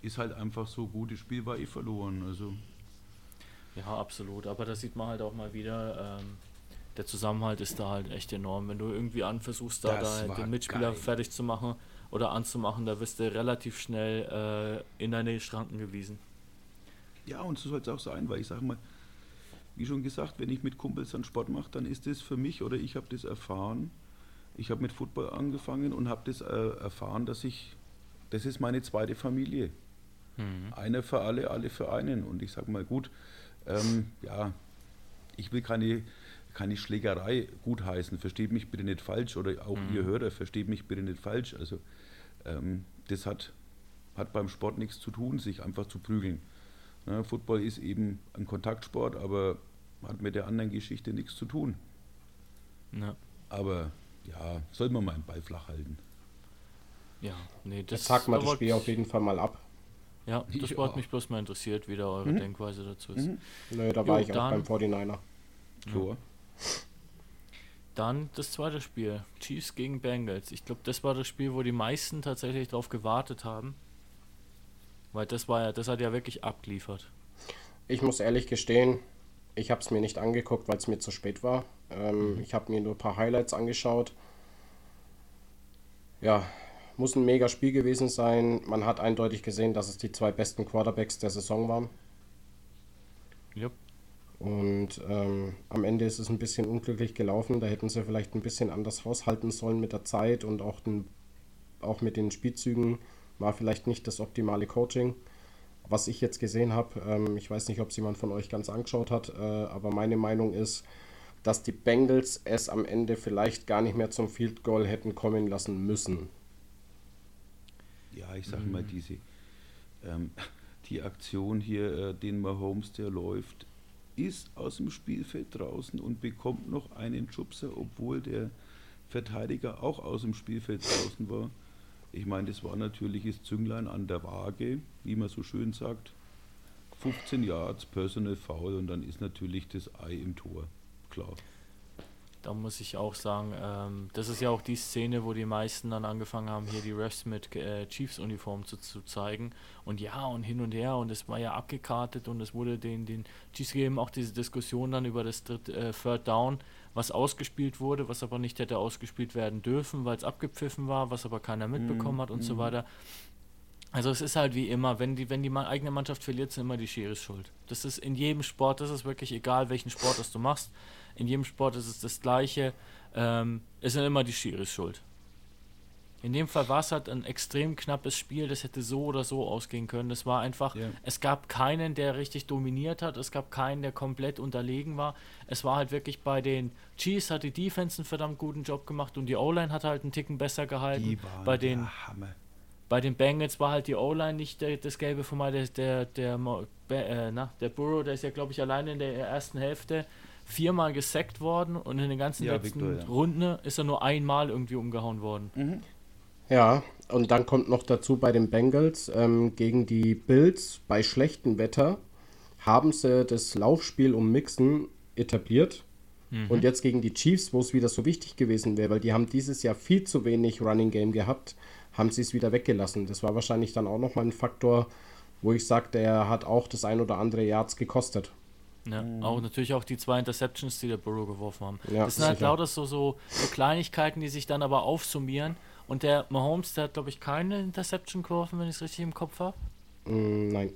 ist halt einfach so gut, das Spiel war eh verloren. Also. Ja, absolut. Aber da sieht man halt auch mal wieder, ähm, der Zusammenhalt ist da halt echt enorm. Wenn du irgendwie an versuchst, da, da den Mitspieler geil. fertig zu machen, oder anzumachen, da wirst du relativ schnell äh, in deine Schranken gewiesen. Ja, und so soll es auch sein, weil ich sage mal, wie schon gesagt, wenn ich mit Kumpels dann Sport mache, dann ist das für mich oder ich habe das erfahren. Ich habe mit Football angefangen und habe das äh, erfahren, dass ich, das ist meine zweite Familie. Mhm. Einer für alle, alle für einen. Und ich sage mal, gut, ähm, ja, ich will keine, keine Schlägerei gutheißen, versteht mich bitte nicht falsch, oder auch mhm. ihr Hörer, versteht mich bitte nicht falsch. Also ähm, das hat, hat beim Sport nichts zu tun, sich einfach zu prügeln. Ja, Football ist eben ein Kontaktsport, aber hat mit der anderen Geschichte nichts zu tun. Ja. Aber ja, soll man mal einen Ball flach halten. Ja, nee, das sagt man das Spiel auf jeden Fall mal ab. Ja, das ja. hat mich bloß mal interessiert, wie da eure mhm. Denkweise dazu ist. Mhm. Nö, da war jo, ich auch beim 49er. Ja. Dann das zweite Spiel, Chiefs gegen Bengals. Ich glaube, das war das Spiel, wo die meisten tatsächlich darauf gewartet haben. Weil das war ja, das hat ja wirklich abgeliefert. Ich muss ehrlich gestehen, ich habe es mir nicht angeguckt, weil es mir zu spät war. Ähm, mhm. Ich habe mir nur ein paar Highlights angeschaut. Ja, muss ein mega Spiel gewesen sein. Man hat eindeutig gesehen, dass es die zwei besten Quarterbacks der Saison waren. Yep. Und ähm, am Ende ist es ein bisschen unglücklich gelaufen. Da hätten sie vielleicht ein bisschen anders haushalten sollen mit der Zeit und auch, den, auch mit den Spielzügen war vielleicht nicht das optimale Coaching. Was ich jetzt gesehen habe, ähm, ich weiß nicht, ob es jemand von euch ganz angeschaut hat, äh, aber meine Meinung ist, dass die Bengals es am Ende vielleicht gar nicht mehr zum Field Goal hätten kommen lassen müssen. Ja, ich sage mhm. mal, diese ähm, die Aktion hier, äh, den Mahomes, der läuft, ist aus dem Spielfeld draußen und bekommt noch einen Schubser, obwohl der Verteidiger auch aus dem Spielfeld draußen war. Ich meine, das war natürlich das Zünglein an der Waage, wie man so schön sagt. 15 Yards, Personal Foul und dann ist natürlich das Ei im Tor. Klar. Da muss ich auch sagen, ähm, das ist ja auch die Szene, wo die meisten dann angefangen haben, hier die Refs mit äh, Chiefs-Uniform zu, zu zeigen. Und ja, und hin und her, und es war ja abgekartet und es wurde den, den Chiefs gegeben, auch diese Diskussion dann über das Dritt, äh, Third Down, was ausgespielt wurde, was aber nicht hätte ausgespielt werden dürfen, weil es abgepfiffen war, was aber keiner mitbekommen mm, hat und mm. so mhm. weiter. Also es ist halt wie immer, wenn die, wenn die eigene Mannschaft verliert, sind immer die Scheres schuld. Das ist in jedem Sport, das ist wirklich egal, welchen Sport das du machst in jedem Sport ist es das Gleiche. Ähm, es sind immer die Schiris schuld. In dem Fall war es halt ein extrem knappes Spiel, das hätte so oder so ausgehen können. Es war einfach, yeah. es gab keinen, der richtig dominiert hat, es gab keinen, der komplett unterlegen war. Es war halt wirklich bei den Chiefs hat die Defense einen verdammt guten Job gemacht und die O-Line hat halt einen Ticken besser gehalten. bei den bei den Bengals war halt die O-Line nicht der, das gelbe von mal der der der, äh, na, der Burrow, der ist ja glaube ich alleine in der ersten Hälfte viermal gesackt worden und in den ganzen ja, letzten Victor, ja. Runden ist er nur einmal irgendwie umgehauen worden. Mhm. Ja, und dann kommt noch dazu bei den Bengals ähm, gegen die Bills bei schlechtem Wetter haben sie das Laufspiel um Mixen etabliert. Mhm. Und jetzt gegen die Chiefs, wo es wieder so wichtig gewesen wäre, weil die haben dieses Jahr viel zu wenig Running Game gehabt, haben sie es wieder weggelassen. Das war wahrscheinlich dann auch nochmal ein Faktor, wo ich sage, der hat auch das ein oder andere Yards gekostet. Ja, mhm. auch natürlich auch die zwei Interceptions, die der Burrow geworfen haben. Ja, das sind halt lauter so, so, so, Kleinigkeiten, die sich dann aber aufsummieren. Und der Mahomes, der hat, glaube ich, keine Interception geworfen, wenn ich es richtig im Kopf habe. Mm, nein.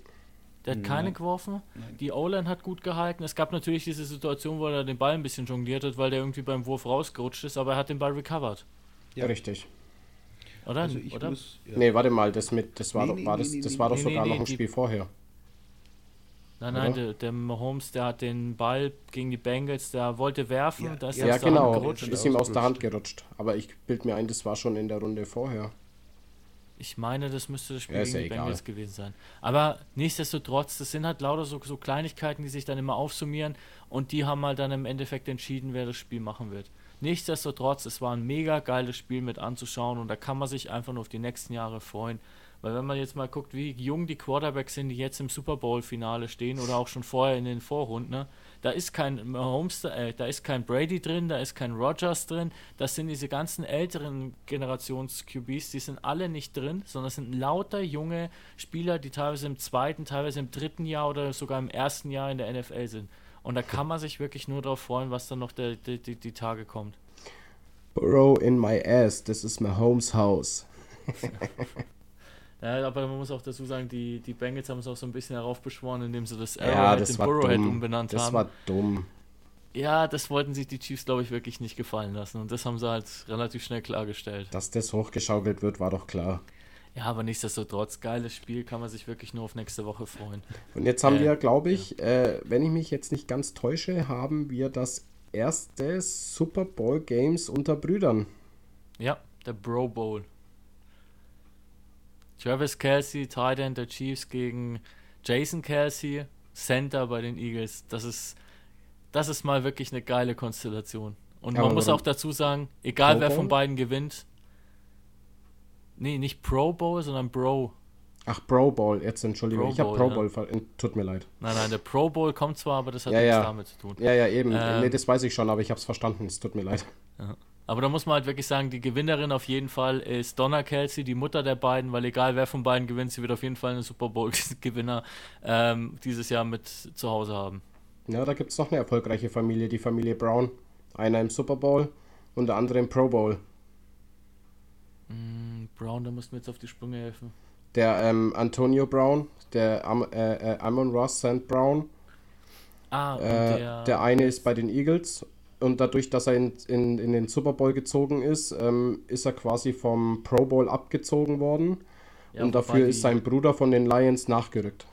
Der hat keine Nein. geworfen. Nein. Die O-Line hat gut gehalten. Es gab natürlich diese Situation, wo er den Ball ein bisschen jongliert hat, weil der irgendwie beim Wurf rausgerutscht ist, aber er hat den Ball recovered. Ja, richtig. Oder? Also Oder? Muss, ja. Nee, warte mal, das mit, das war nee, doch, war nee, das, nee, das war doch sogar noch ein Spiel vorher. Nein, nein, der, der Mahomes, der hat den Ball gegen die Bengals, der wollte werfen, ja, da ist ja, ja genau, gerutscht. ist ihm aus der Hand gerutscht. Aber ich bild mir ein, das war schon in der Runde vorher. Ich meine, das müsste das Spiel ja, gegen die Bengals gewesen sein. Aber nichtsdestotrotz, das sind halt lauter so, so Kleinigkeiten, die sich dann immer aufsummieren und die haben halt dann im Endeffekt entschieden, wer das Spiel machen wird. Nichtsdestotrotz, es war ein mega geiles Spiel mit anzuschauen und da kann man sich einfach nur auf die nächsten Jahre freuen. Weil wenn man jetzt mal guckt, wie jung die Quarterbacks sind, die jetzt im Super Bowl-Finale stehen oder auch schon vorher in den Vorrunden, ne? da ist kein Mahomes, äh, da ist kein Brady drin, da ist kein Rogers drin, das sind diese ganzen älteren Generations-QBs, die sind alle nicht drin, sondern es sind lauter junge Spieler, die teilweise im zweiten, teilweise im dritten Jahr oder sogar im ersten Jahr in der NFL sind. Und da kann man sich wirklich nur darauf freuen, was dann noch der, die, die, die Tage kommt. Burrow in my ass, this is Mahomes house. Ja, aber man muss auch dazu sagen, die, die Bengals haben es auch so ein bisschen heraufbeschworen, indem sie das Arrowhead ja, in Burrowhead umbenannt das haben. Das war dumm. Ja, das wollten sich die Chiefs, glaube ich, wirklich nicht gefallen lassen. Und das haben sie halt relativ schnell klargestellt. Dass das hochgeschaukelt wird, war doch klar. Ja, aber nichtsdestotrotz, geiles Spiel, kann man sich wirklich nur auf nächste Woche freuen. Und jetzt haben äh, wir, glaube ich, ja. äh, wenn ich mich jetzt nicht ganz täusche, haben wir das erste Super Bowl Games unter Brüdern. Ja, der Bro Bowl. Travis Kelsey, Tight End der Chiefs gegen Jason Kelsey, Center bei den Eagles. Das ist, das ist mal wirklich eine geile Konstellation. Und man muss auch dazu sagen, egal Pro wer von beiden gewinnt, nee, nicht Pro Bowl, sondern Bro. Ach, Pro Bowl, jetzt Entschuldigung, Pro ich habe Pro Bowl, ja. tut mir leid. Nein, nein, der Pro Bowl kommt zwar, aber das hat ja, nichts ja. damit zu tun. Ja, ja, eben. Ähm, nee, das weiß ich schon, aber ich habe es verstanden, es tut mir leid. Ja. Aber da muss man halt wirklich sagen, die Gewinnerin auf jeden Fall ist Donna Kelsey, die Mutter der beiden, weil egal wer von beiden gewinnt, sie wird auf jeden Fall einen Super Bowl-Gewinner ähm, dieses Jahr mit zu Hause haben. Ja, da gibt es noch eine erfolgreiche Familie, die Familie Brown. Einer im Super Bowl und der andere im Pro Bowl. Mm, Brown, da musst du mir jetzt auf die Sprünge helfen. Der ähm, Antonio Brown, der Am äh, äh, Amon Ross St. Brown. Ah, äh, der, der eine ist bei den Eagles und dadurch, dass er in, in, in den Super Bowl gezogen ist, ähm, ist er quasi vom Pro Bowl abgezogen worden. Ja, und dafür ist sein Bruder von den Lions nachgerückt.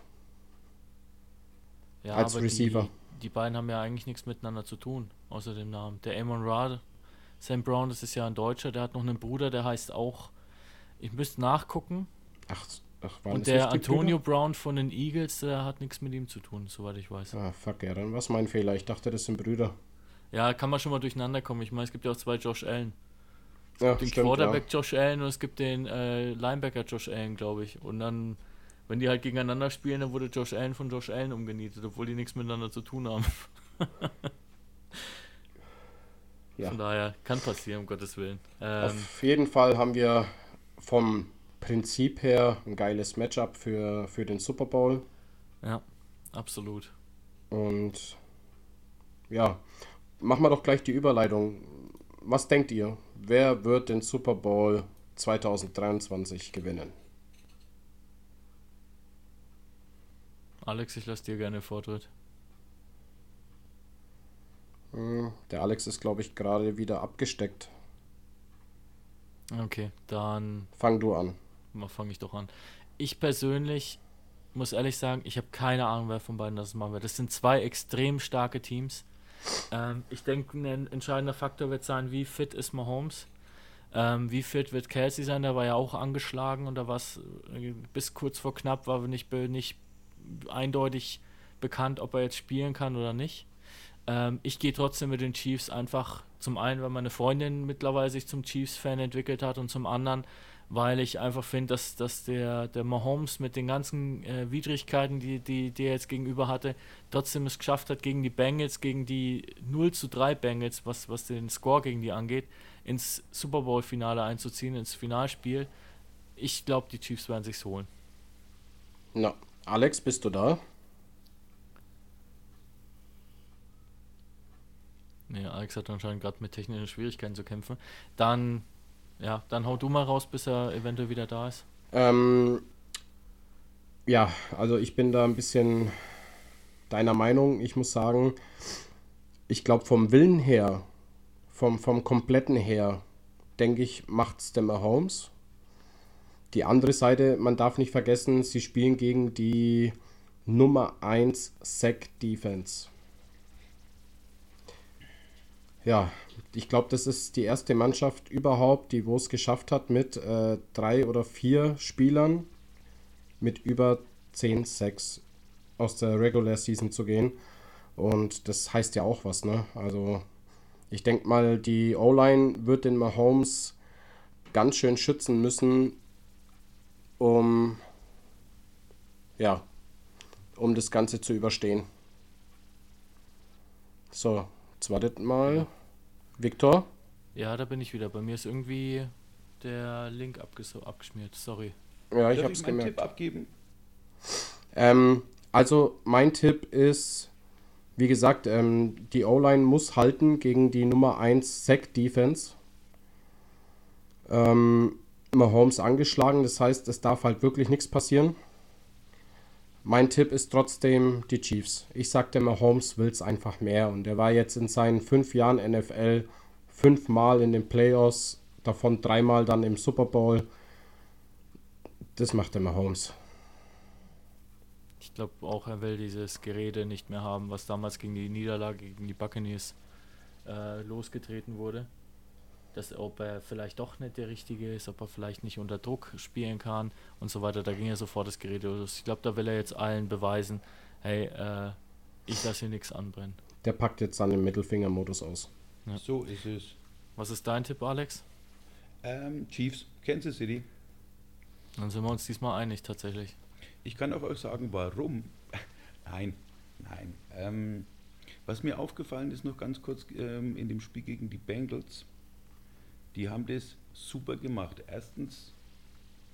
Ja, als Receiver. Die, die, beiden haben ja eigentlich nichts miteinander zu tun, außer dem Namen. Der Amon Ra, Sam Brown, das ist ja ein Deutscher, der hat noch einen Bruder, der heißt auch, ich müsste nachgucken. Ach, ach Und der Antonio Brüder? Brown von den Eagles, der hat nichts mit ihm zu tun, soweit ich weiß. Ah, fuck, ja, dann war es mein Fehler. Ich dachte, das sind Brüder. Ja, kann man schon mal durcheinander kommen. Ich meine, es gibt ja auch zwei Josh Allen. ja, den stimmt, Quarterback ja. Josh Allen und es gibt den äh, Linebacker Josh Allen, glaube ich. Und dann, wenn die halt gegeneinander spielen, dann wurde Josh Allen von Josh Allen umgenietet, obwohl die nichts miteinander zu tun haben. ja. Von daher kann passieren, um Gottes Willen. Ähm, Auf jeden Fall haben wir vom Prinzip her ein geiles Matchup für, für den Super Bowl. Ja, absolut. Und ja, machen wir doch gleich die Überleitung. Was denkt ihr? Wer wird den Super Bowl 2023 gewinnen? Alex, ich lasse dir gerne Vortritt. Hm, der Alex ist, glaube ich, gerade wieder abgesteckt. Okay, dann. Fang du an. Fange ich doch an. Ich persönlich muss ehrlich sagen, ich habe keine Ahnung, wer von beiden das machen wird. Das sind zwei extrem starke Teams. Ähm, ich denke, ein entscheidender Faktor wird sein, wie fit ist Mahomes. Ähm, wie fit wird Kelsey sein? Der war ja auch angeschlagen und da war es äh, bis kurz vor knapp, war nicht, nicht eindeutig bekannt, ob er jetzt spielen kann oder nicht. Ähm, ich gehe trotzdem mit den Chiefs einfach zum einen, weil meine Freundin mittlerweile sich zum Chiefs-Fan entwickelt hat und zum anderen, weil ich einfach finde, dass, dass der, der Mahomes mit den ganzen äh, Widrigkeiten, die, die, die er jetzt gegenüber hatte, trotzdem es geschafft hat, gegen die Bengals, gegen die 0 zu 3 Bengals, was, was den Score gegen die angeht, ins Super Bowl-Finale einzuziehen, ins Finalspiel. Ich glaube, die Chiefs werden sich's holen. Na, Alex, bist du da? Nee, Alex hat anscheinend gerade mit technischen Schwierigkeiten zu kämpfen. Dann ja, dann hau du mal raus, bis er eventuell wieder da ist. Ähm, ja, also ich bin da ein bisschen deiner Meinung. Ich muss sagen, ich glaube vom Willen her, vom, vom kompletten her, denke ich, macht es der Mahomes. Die andere Seite, man darf nicht vergessen, sie spielen gegen die Nummer 1 Sack Defense. Ja, ich glaube, das ist die erste Mannschaft überhaupt, die wo es geschafft hat, mit äh, drei oder vier Spielern mit über 10 Sacks aus der Regular Season zu gehen. Und das heißt ja auch was, ne? Also, ich denke mal, die O-Line wird den Mahomes ganz schön schützen müssen, um ja, um das Ganze zu überstehen. So, zweites Mal. Viktor? Ja, da bin ich wieder. Bei mir ist irgendwie der Link abges abgeschmiert. Sorry. Ja, ich habe es gemerkt. Tipp abgeben? Ähm, also mein Tipp ist, wie gesagt, ähm, die O-Line muss halten gegen die Nummer 1 Sack Defense. Ähm, Mahomes angeschlagen, das heißt, es darf halt wirklich nichts passieren. Mein Tipp ist trotzdem die Chiefs. Ich sagte Mahomes will es einfach mehr und er war jetzt in seinen fünf Jahren NFL fünfmal in den Playoffs, davon dreimal dann im Super Bowl. Das macht der Mahomes. Ich glaube auch, er will dieses Gerede nicht mehr haben, was damals gegen die Niederlage gegen die Buccaneers äh, losgetreten wurde dass ob er vielleicht doch nicht der Richtige ist, ob er vielleicht nicht unter Druck spielen kann und so weiter. Da ging ja sofort das Gerät los. Ich glaube, da will er jetzt allen beweisen, hey, äh, ich lasse hier nichts anbrennen. Der packt jetzt dann im Mittelfinger-Modus aus. Ja. So ist es. Was ist dein Tipp, Alex? Ähm, Chiefs, Kansas City. Dann sind wir uns diesmal einig tatsächlich. Ich kann auch euch sagen, warum. nein, nein. Ähm, was mir aufgefallen ist, noch ganz kurz ähm, in dem Spiel gegen die Bengals, die haben das super gemacht. Erstens,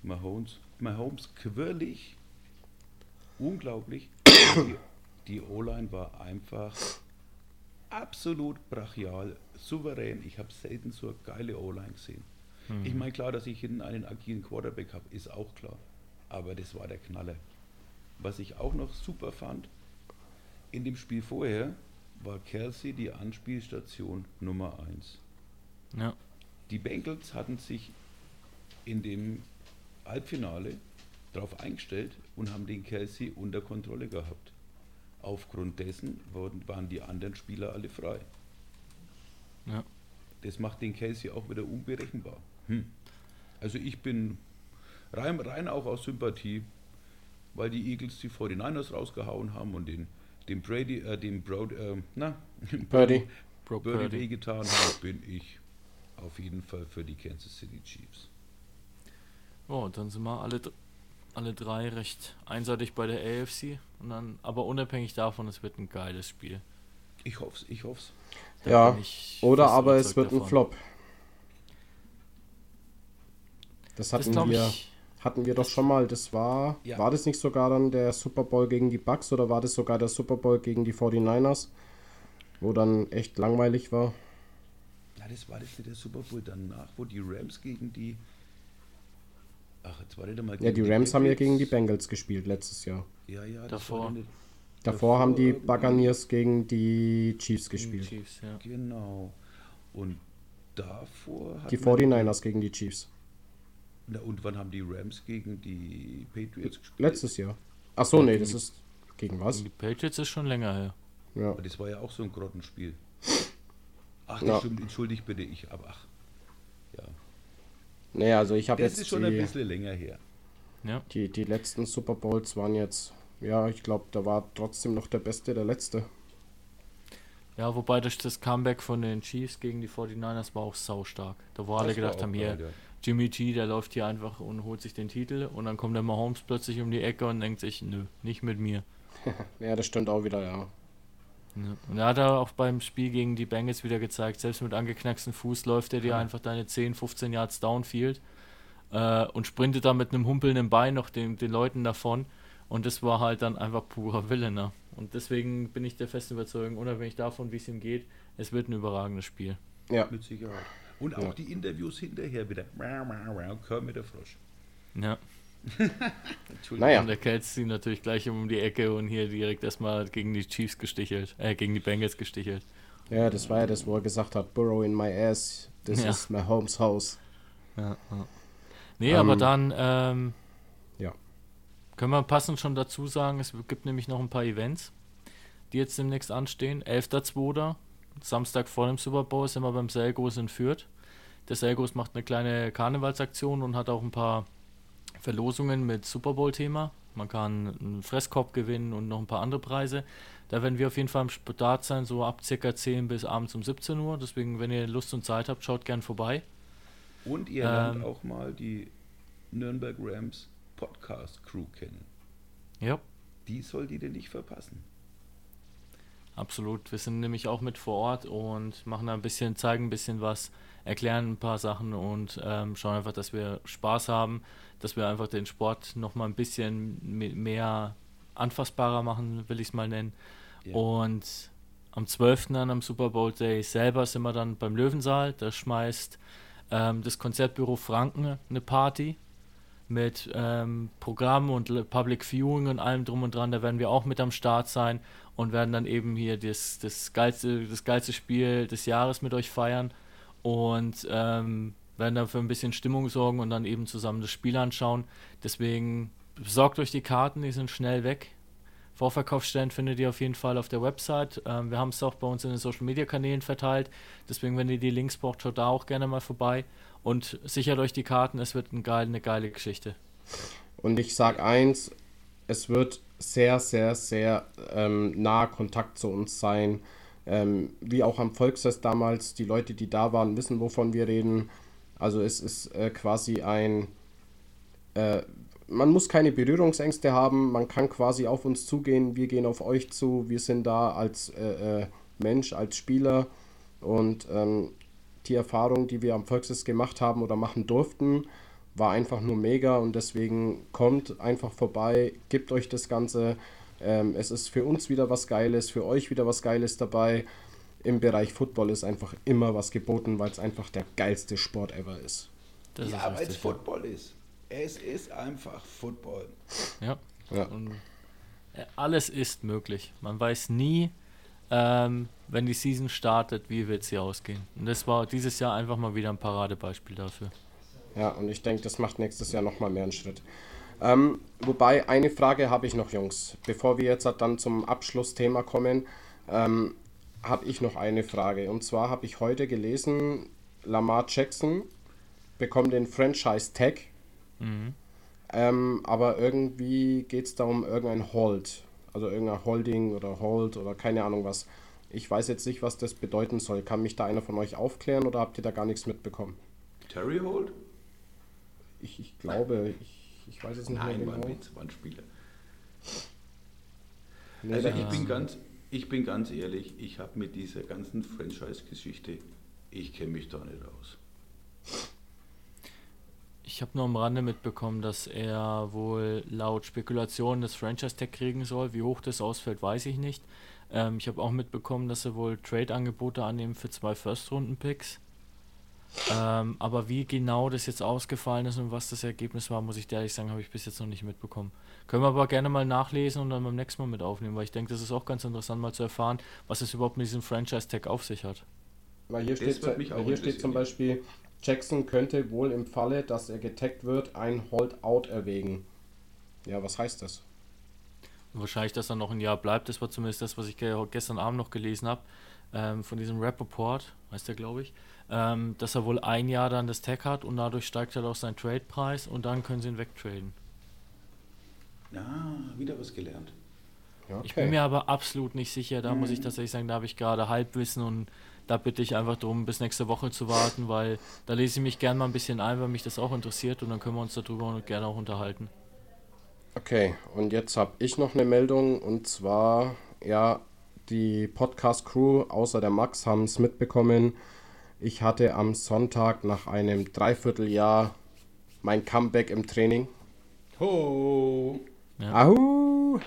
Mahomes, Mahomes quirlig, unglaublich. Die, die O-Line war einfach absolut brachial, souverän. Ich habe selten so eine geile O-Line gesehen. Mhm. Ich meine, klar, dass ich hinten einen agilen Quarterback habe, ist auch klar. Aber das war der Knaller. Was ich auch noch super fand, in dem Spiel vorher war Kelsey die Anspielstation Nummer 1. Ja. Die Bengals hatten sich in dem Halbfinale darauf eingestellt und haben den Kelsey unter Kontrolle gehabt. Aufgrund dessen waren die anderen Spieler alle frei. Ja. Das macht den Kelsey auch wieder unberechenbar. Hm. Also ich bin rein, rein auch aus Sympathie, weil die Eagles die 49ers rausgehauen haben und den, den Brady, äh, den Broad, äh, na, Birdie, Birdie wehgetan haben, bin ich auf jeden Fall für die Kansas City Chiefs. Oh, und dann sind wir alle, alle drei recht einseitig bei der AFC. Und dann, aber unabhängig davon, es wird ein geiles Spiel. Ich hoffe es, ich hoffe es. Da Ja, oder aber es wird ein davon. Flop. Das Das hatten glaube wir, ich. hatten wir doch schon mal. Das war, Ja. war das nicht sogar dann der Super Bowl gegen die Bucks oder war das sogar der Super Bowl gegen die 49ers? Wo dann echt langweilig war. Das war das nicht der Super Bowl danach, wo die Rams gegen die. Ach, jetzt war das mal Ja, die Rams haben ja gegen die Bengals gespielt letztes Jahr. Ja, ja, das Davor. war nicht. Davor haben die irgendwie- Buccaneers gegen die Chiefs Gegen die gespielt. Chiefs, ja. Genau. Und davor. Die hatten wir- 49ers gegen die Chiefs. Na, und wann haben die Rams gegen die Patriots gespielt? Letztes Jahr. Ach so, nee, das ist gegen was? Gegen die Patriots ist schon länger her. Ja. Aber das war ja auch so ein Grottenspiel. Ach, das Ja. stimmt, entschuldigt bitte, ich, aber ach. Ja. Nee, also ich habe Das jetzt ist schon ein die, bisschen länger her. Ja. die, die letzten Super Bowls waren jetzt, ja, ich glaube, da war trotzdem noch der Beste der Letzte. Ja, wobei durch das Comeback von den Chiefs gegen die 49ers war auch sau stark. Da wo alle Das war gedacht haben, hier, ja. Jimmy G, der läuft hier einfach und holt sich den Titel und dann kommt der Mahomes plötzlich um die Ecke und denkt sich, nö, nicht mit mir. Ja, das stimmt auch wieder, ja. Ja. Und er hat er auch beim Spiel gegen die Bengals wieder gezeigt, selbst mit angeknacksten Fuß läuft er dir einfach deine 10, 15 Yards downfield äh, und sprintet da mit einem humpelnden Bein noch den, den Leuten davon. Und das war halt dann einfach purer Wille. Ne? Und deswegen bin ich der festen Überzeugung, unabhängig davon, wie es ihm geht, es wird ein überragendes Spiel. Ja, Mit Sicherheit. Und auch Ja. die Interviews hinterher wieder. Kermit der Frosch. Ja. Entschuldigung. naja. Und der Kelsey natürlich gleich um die Ecke und hier direkt erstmal gegen die Chiefs gestichelt, äh, gegen die Bengals gestichelt. Ja, das war ja das, wo er gesagt hat, Burrow in my ass, this Ja. is my home's house. Ja, ja. Nee, Ähm, aber dann ähm, ja. können wir passend schon dazu sagen, es gibt nämlich noch ein paar Events, die jetzt demnächst anstehen. 11.2. Samstag vor dem Super Bowl sind wir beim Selgos in Fürth. Der Selgos macht eine kleine Karnevalsaktion und hat auch ein paar Verlosungen mit Super Bowl-Thema. Man kann einen Fresskorb gewinnen und noch ein paar andere Preise. Da werden wir auf jeden Fall am Start sein, so ab circa 10 bis abends um 17 Uhr. Deswegen, wenn ihr Lust und Zeit habt, schaut gern vorbei. Und ihr Ähm, lernt auch mal die Nürnberg Rams Podcast Crew kennen. Ja. Die soll die denn nicht verpassen. Absolut. Wir sind nämlich auch mit vor Ort und machen da ein bisschen, zeigen ein bisschen was, erklären ein paar Sachen und ähm, schauen einfach, dass wir Spaß haben, dass wir einfach den Sport noch mal ein bisschen me- mehr anfassbarer machen, will ich es mal nennen. Ja. Und am 12. dann am Super Bowl Day selber sind wir dann beim Löwensaal. Da schmeißt ähm, das Konzertbüro Franken eine Party mit ähm, Programm und Public Viewing und allem drum und dran. Da werden wir auch mit am Start sein und werden dann eben hier das, das, geilste, das geilste Spiel des Jahres mit euch feiern und ähm, werden dann für ein bisschen Stimmung sorgen und dann eben zusammen das Spiel anschauen. Deswegen besorgt euch die Karten, die sind schnell weg. Vorverkaufsstellen findet ihr auf jeden Fall auf der Website. Ähm, wir haben es auch bei uns in den Social Media Kanälen verteilt. Deswegen, wenn ihr die Links braucht, schaut da auch gerne mal vorbei und sichert euch die Karten. Es wird ein geil, eine geile Geschichte. Und ich sag eins, es wird sehr, sehr, sehr ähm, naher Kontakt zu uns sein. Ähm, wie auch am Volksfest damals, die Leute, die da waren, wissen, wovon wir reden. Also es ist äh, quasi ein, äh, man muss keine Berührungsängste haben, man kann quasi auf uns zugehen, wir gehen auf euch zu, wir sind da als äh, äh, Mensch, als Spieler. Und ähm, die Erfahrung, die wir am Volksfest gemacht haben oder machen durften, war einfach nur mega. Und deswegen kommt einfach vorbei, gebt euch das Ganze. Ähm, es ist für uns wieder was Geiles, für euch wieder was Geiles dabei. Im Bereich Football ist einfach immer was geboten, weil es einfach der geilste Sport ever ist. Das ja, weil es. Football ist. Es ist einfach Football. Ja. Ja. Und äh, alles ist möglich. Man weiß nie, ähm, wenn die Season startet, wie wird sie ausgehen. Und das war dieses Jahr einfach mal wieder ein Paradebeispiel dafür. Ja, und ich denke, das macht nächstes Jahr nochmal mehr einen Schritt. Ähm, wobei, eine Frage habe ich noch, Jungs. Bevor wir jetzt dann zum Abschlussthema kommen, ähm, habe ich noch eine Frage. Und zwar habe ich heute gelesen, Lamar Jackson bekommt den Franchise-Tag, ähm, aber irgendwie geht es da um irgendein Hold. Also irgendein Holding oder Hold oder keine Ahnung was. Ich weiß jetzt nicht, was das bedeuten soll. Kann mich da einer von euch aufklären oder habt ihr da gar nichts mitbekommen? Terry Holt? Ich, ich glaube, ich, ich weiß es nicht Nein, mehr genau. Witz, war ein Spieler. Nee, Also ich bin ganz, ich bin ganz ehrlich, ich habe mit dieser ganzen Franchise-Geschichte, ich kenne mich da nicht aus. Ich habe nur am Rande mitbekommen, dass er wohl laut Spekulationen das Franchise-Tag kriegen soll. Wie hoch das ausfällt, weiß ich nicht. Ähm, ich habe auch mitbekommen, dass er wohl Trade-Angebote annehmen für zwei First-Runden-Picks. Ähm, aber wie genau das jetzt ausgefallen ist und was das Ergebnis war, muss ich ehrlich sagen, habe ich bis jetzt noch nicht mitbekommen. Können wir aber gerne mal nachlesen und dann beim nächsten Mal mit aufnehmen, weil ich denke, das ist auch ganz interessant mal zu erfahren, was es überhaupt mit diesem Franchise-Tag auf sich hat. Weil hier, Das steht, weil hier steht zum Beispiel, Jackson könnte wohl im Falle, dass er getaggt wird, ein Hold-Out erwägen. Ja, was heißt das? Wahrscheinlich, dass er noch ein Jahr bleibt. Das war zumindest das, was ich ge gestern Abend noch gelesen habe. Ähm, von diesem Rap-Report, heißt der, glaube ich. Ähm, dass er wohl ein Jahr dann das Tag hat und dadurch steigt halt auch sein Trade-Preis und dann können sie ihn wegtraden. Ah, wieder was gelernt. Ja, Ich bin mir aber absolut nicht sicher. Da muss ich tatsächlich sagen, da habe ich gerade Halbwissen und da bitte ich einfach darum, bis nächste Woche zu warten, weil da lese ich mich gerne mal ein bisschen ein, weil mich das auch interessiert und dann können wir uns darüber gerne auch unterhalten. Okay, und jetzt habe ich noch eine Meldung und zwar, ja, die Podcast-Crew außer der Max haben es mitbekommen. Ich hatte am Sonntag nach einem Dreivierteljahr mein Comeback im Training. Ho! Ja. Au!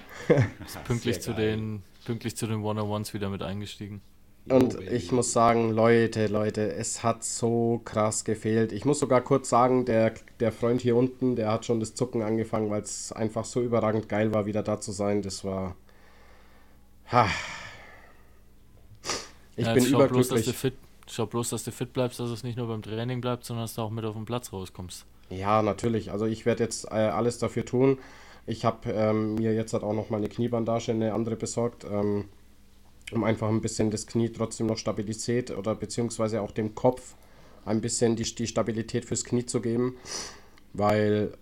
Pünktlich zu den pünktlich zu den One-on-Ones wieder mit eingestiegen. Und ich muss sagen, Leute, Leute, es hat so krass gefehlt. Ich muss sogar kurz sagen, der, der Freund hier unten, der hat schon das Zucken angefangen, weil es einfach so überragend geil war, wieder da zu sein. Das war. Ha. Ich Ja, bin schau bloß, dass du überglücklich. fit, schau bloß, dass du fit bleibst, dass es nicht nur beim Training bleibt, sondern dass du auch mit auf den Platz rauskommst. Ja, natürlich. Also ich werde jetzt äh, alles dafür tun. Ich habe ähm, mir jetzt halt auch noch mal eine Kniebandage, eine andere besorgt, ähm, um einfach ein bisschen das Knie trotzdem noch Stabilität oder beziehungsweise auch dem Kopf ein bisschen die, die Stabilität fürs Knie zu geben, weil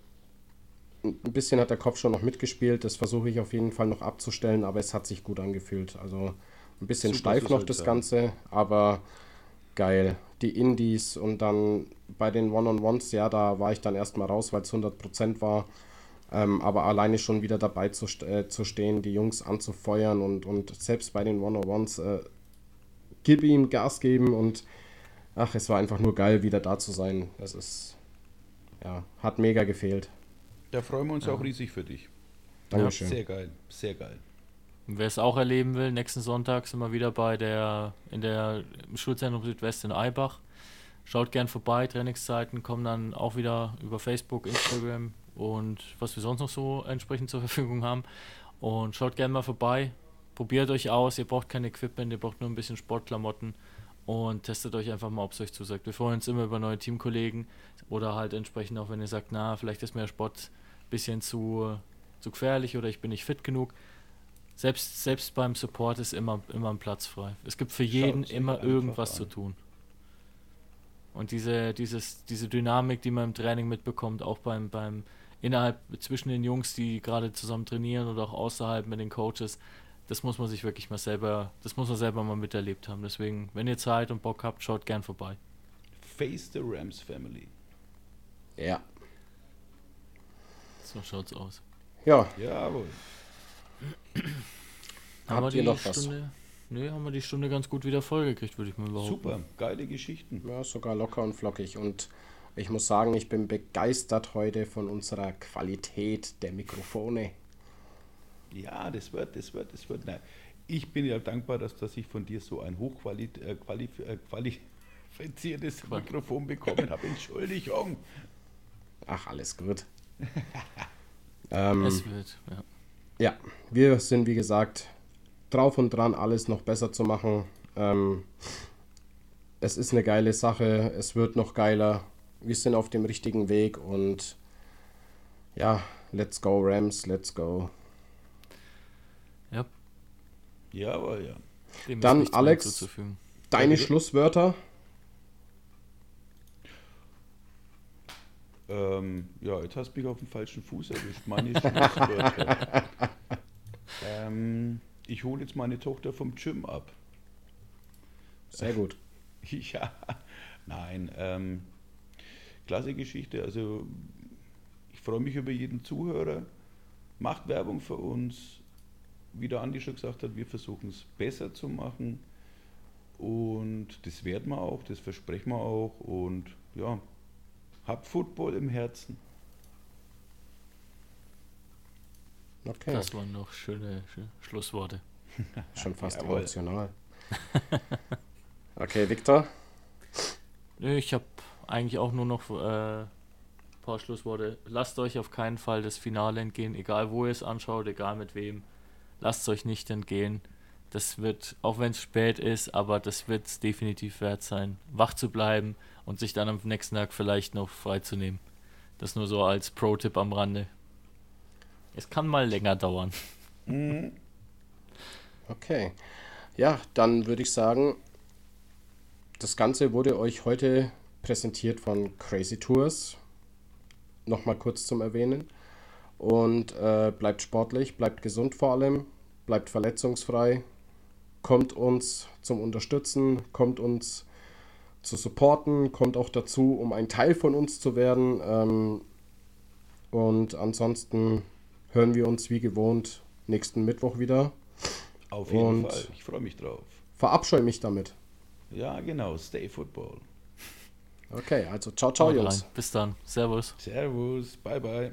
ein bisschen hat der Kopf schon noch mitgespielt. Das versuche ich auf jeden Fall noch abzustellen, aber es hat sich gut angefühlt. Also ein bisschen Super, steif noch das sein. Ganze, aber geil. Die Indies und dann bei den One-on-Ones, ja, da war ich dann erstmal raus, weil es 100% war. Ähm, aber alleine schon wieder dabei zu, äh, zu stehen, die Jungs anzufeuern und, und selbst bei den One-on-Ones äh, gib ihm Gas geben und ach, es war einfach nur geil, wieder da zu sein. Das ist, ja, hat mega gefehlt. Da freuen wir uns auch riesig für dich. Dankeschön. Sehr geil, sehr geil. Wer es auch erleben will, nächsten Sonntag sind wir wieder bei der in der im Schulzentrum Südwest in Eibach. Schaut gern vorbei, Trainingszeiten kommen dann auch wieder über Facebook, Instagram und was wir sonst noch so entsprechend zur Verfügung haben. Und schaut gerne mal vorbei, probiert euch aus, ihr braucht kein Equipment, ihr braucht nur ein bisschen Sportklamotten und testet euch einfach mal, ob es euch zusagt. Wir freuen uns immer über neue Teamkollegen oder halt entsprechend auch, wenn ihr sagt, na, vielleicht ist mir der Sport ein bisschen zu, zu gefährlich oder ich bin nicht fit genug. Selbst, selbst beim Support ist immer, immer ein Platz frei. Es gibt für jeden sich immer irgendwas an. zu tun. Und diese, dieses, diese Dynamik, die man im Training mitbekommt, auch beim, beim innerhalb zwischen den Jungs, die gerade zusammen trainieren oder auch außerhalb mit den Coaches, das muss man sich wirklich mal selber, das muss man selber mal miterlebt haben. Deswegen, wenn ihr Zeit und Bock habt, schaut gern vorbei. Face the Rams Family. Ja. So schaut's aus. Ja, Jawohl. Haben Habt wir ihr die noch was? Stunde, nee, haben wir die Stunde ganz gut wieder vollgekriegt, würde ich mal behaupten. Super, geile Geschichten. ja, sogar locker und flockig. Und ich muss sagen, ich bin begeistert heute von unserer Qualität der Mikrofone. Ja, das wird, das wird, das wird. Nein. Ich bin ja dankbar, dass, dass ich von dir so ein hochqualifiziertes äh, qualif äh, qualifiziertes Mikrofon bekommen habe. Entschuldigung. Ach, alles gut. ähm, Es wird, ja. Ja, wir sind wie gesagt drauf und dran, alles noch besser zu machen. Ähm, es ist eine geile Sache, es wird noch geiler. Wir sind auf dem richtigen Weg und ja, let's go Rams, let's go. ja Jawohl, ja. dem Dann, Alex. Deine? Schlusswörter? Ähm, ja, jetzt hast du mich auf den falschen Fuß erwischt. Meine Schlusswörter. ähm, ich hole jetzt meine Tochter vom Gym ab. Sehr gut. Ja, nein, ähm, klasse Geschichte. Also ich freue mich über jeden Zuhörer. Macht Werbung für uns. Wie der Andi schon gesagt hat, wir versuchen es besser zu machen. Und das werden wir auch, das versprechen wir auch. Und ja, habt Football im Herzen. Okay. Das waren noch schöne, schöne Schlussworte. Schon fast Jawohl. emotional. okay, Victor? Ich habe eigentlich auch nur noch äh, ein paar Schlussworte. Lasst euch auf keinen Fall das Finale entgehen, egal wo ihr es anschaut, egal mit wem. Lasst es euch nicht entgehen. Das wird, auch wenn es spät ist, aber das wird es definitiv wert sein, wach zu bleiben und sich dann am nächsten Tag vielleicht noch freizunehmen. Das nur so als Pro-Tipp am Rande. Es kann mal länger dauern. Mhm. Okay. Ja, dann würde ich sagen, das Ganze wurde euch heute präsentiert von Crazy Tours. Nochmal kurz zum Erwähnen. Und äh, bleibt sportlich, bleibt gesund vor allem, bleibt verletzungsfrei, kommt uns zum Unterstützen, kommt uns zu supporten, kommt auch dazu, um ein Teil von uns zu werden. Ähm, und ansonsten hören wir uns wie gewohnt nächsten Mittwoch wieder. Auf jeden und Fall. Ich freue mich drauf. Verabscheue mich damit. Ja, genau. Stay Football. Okay, also ciao, ciao, Jungs. Bis dann. Servus. Servus. Bye, bye.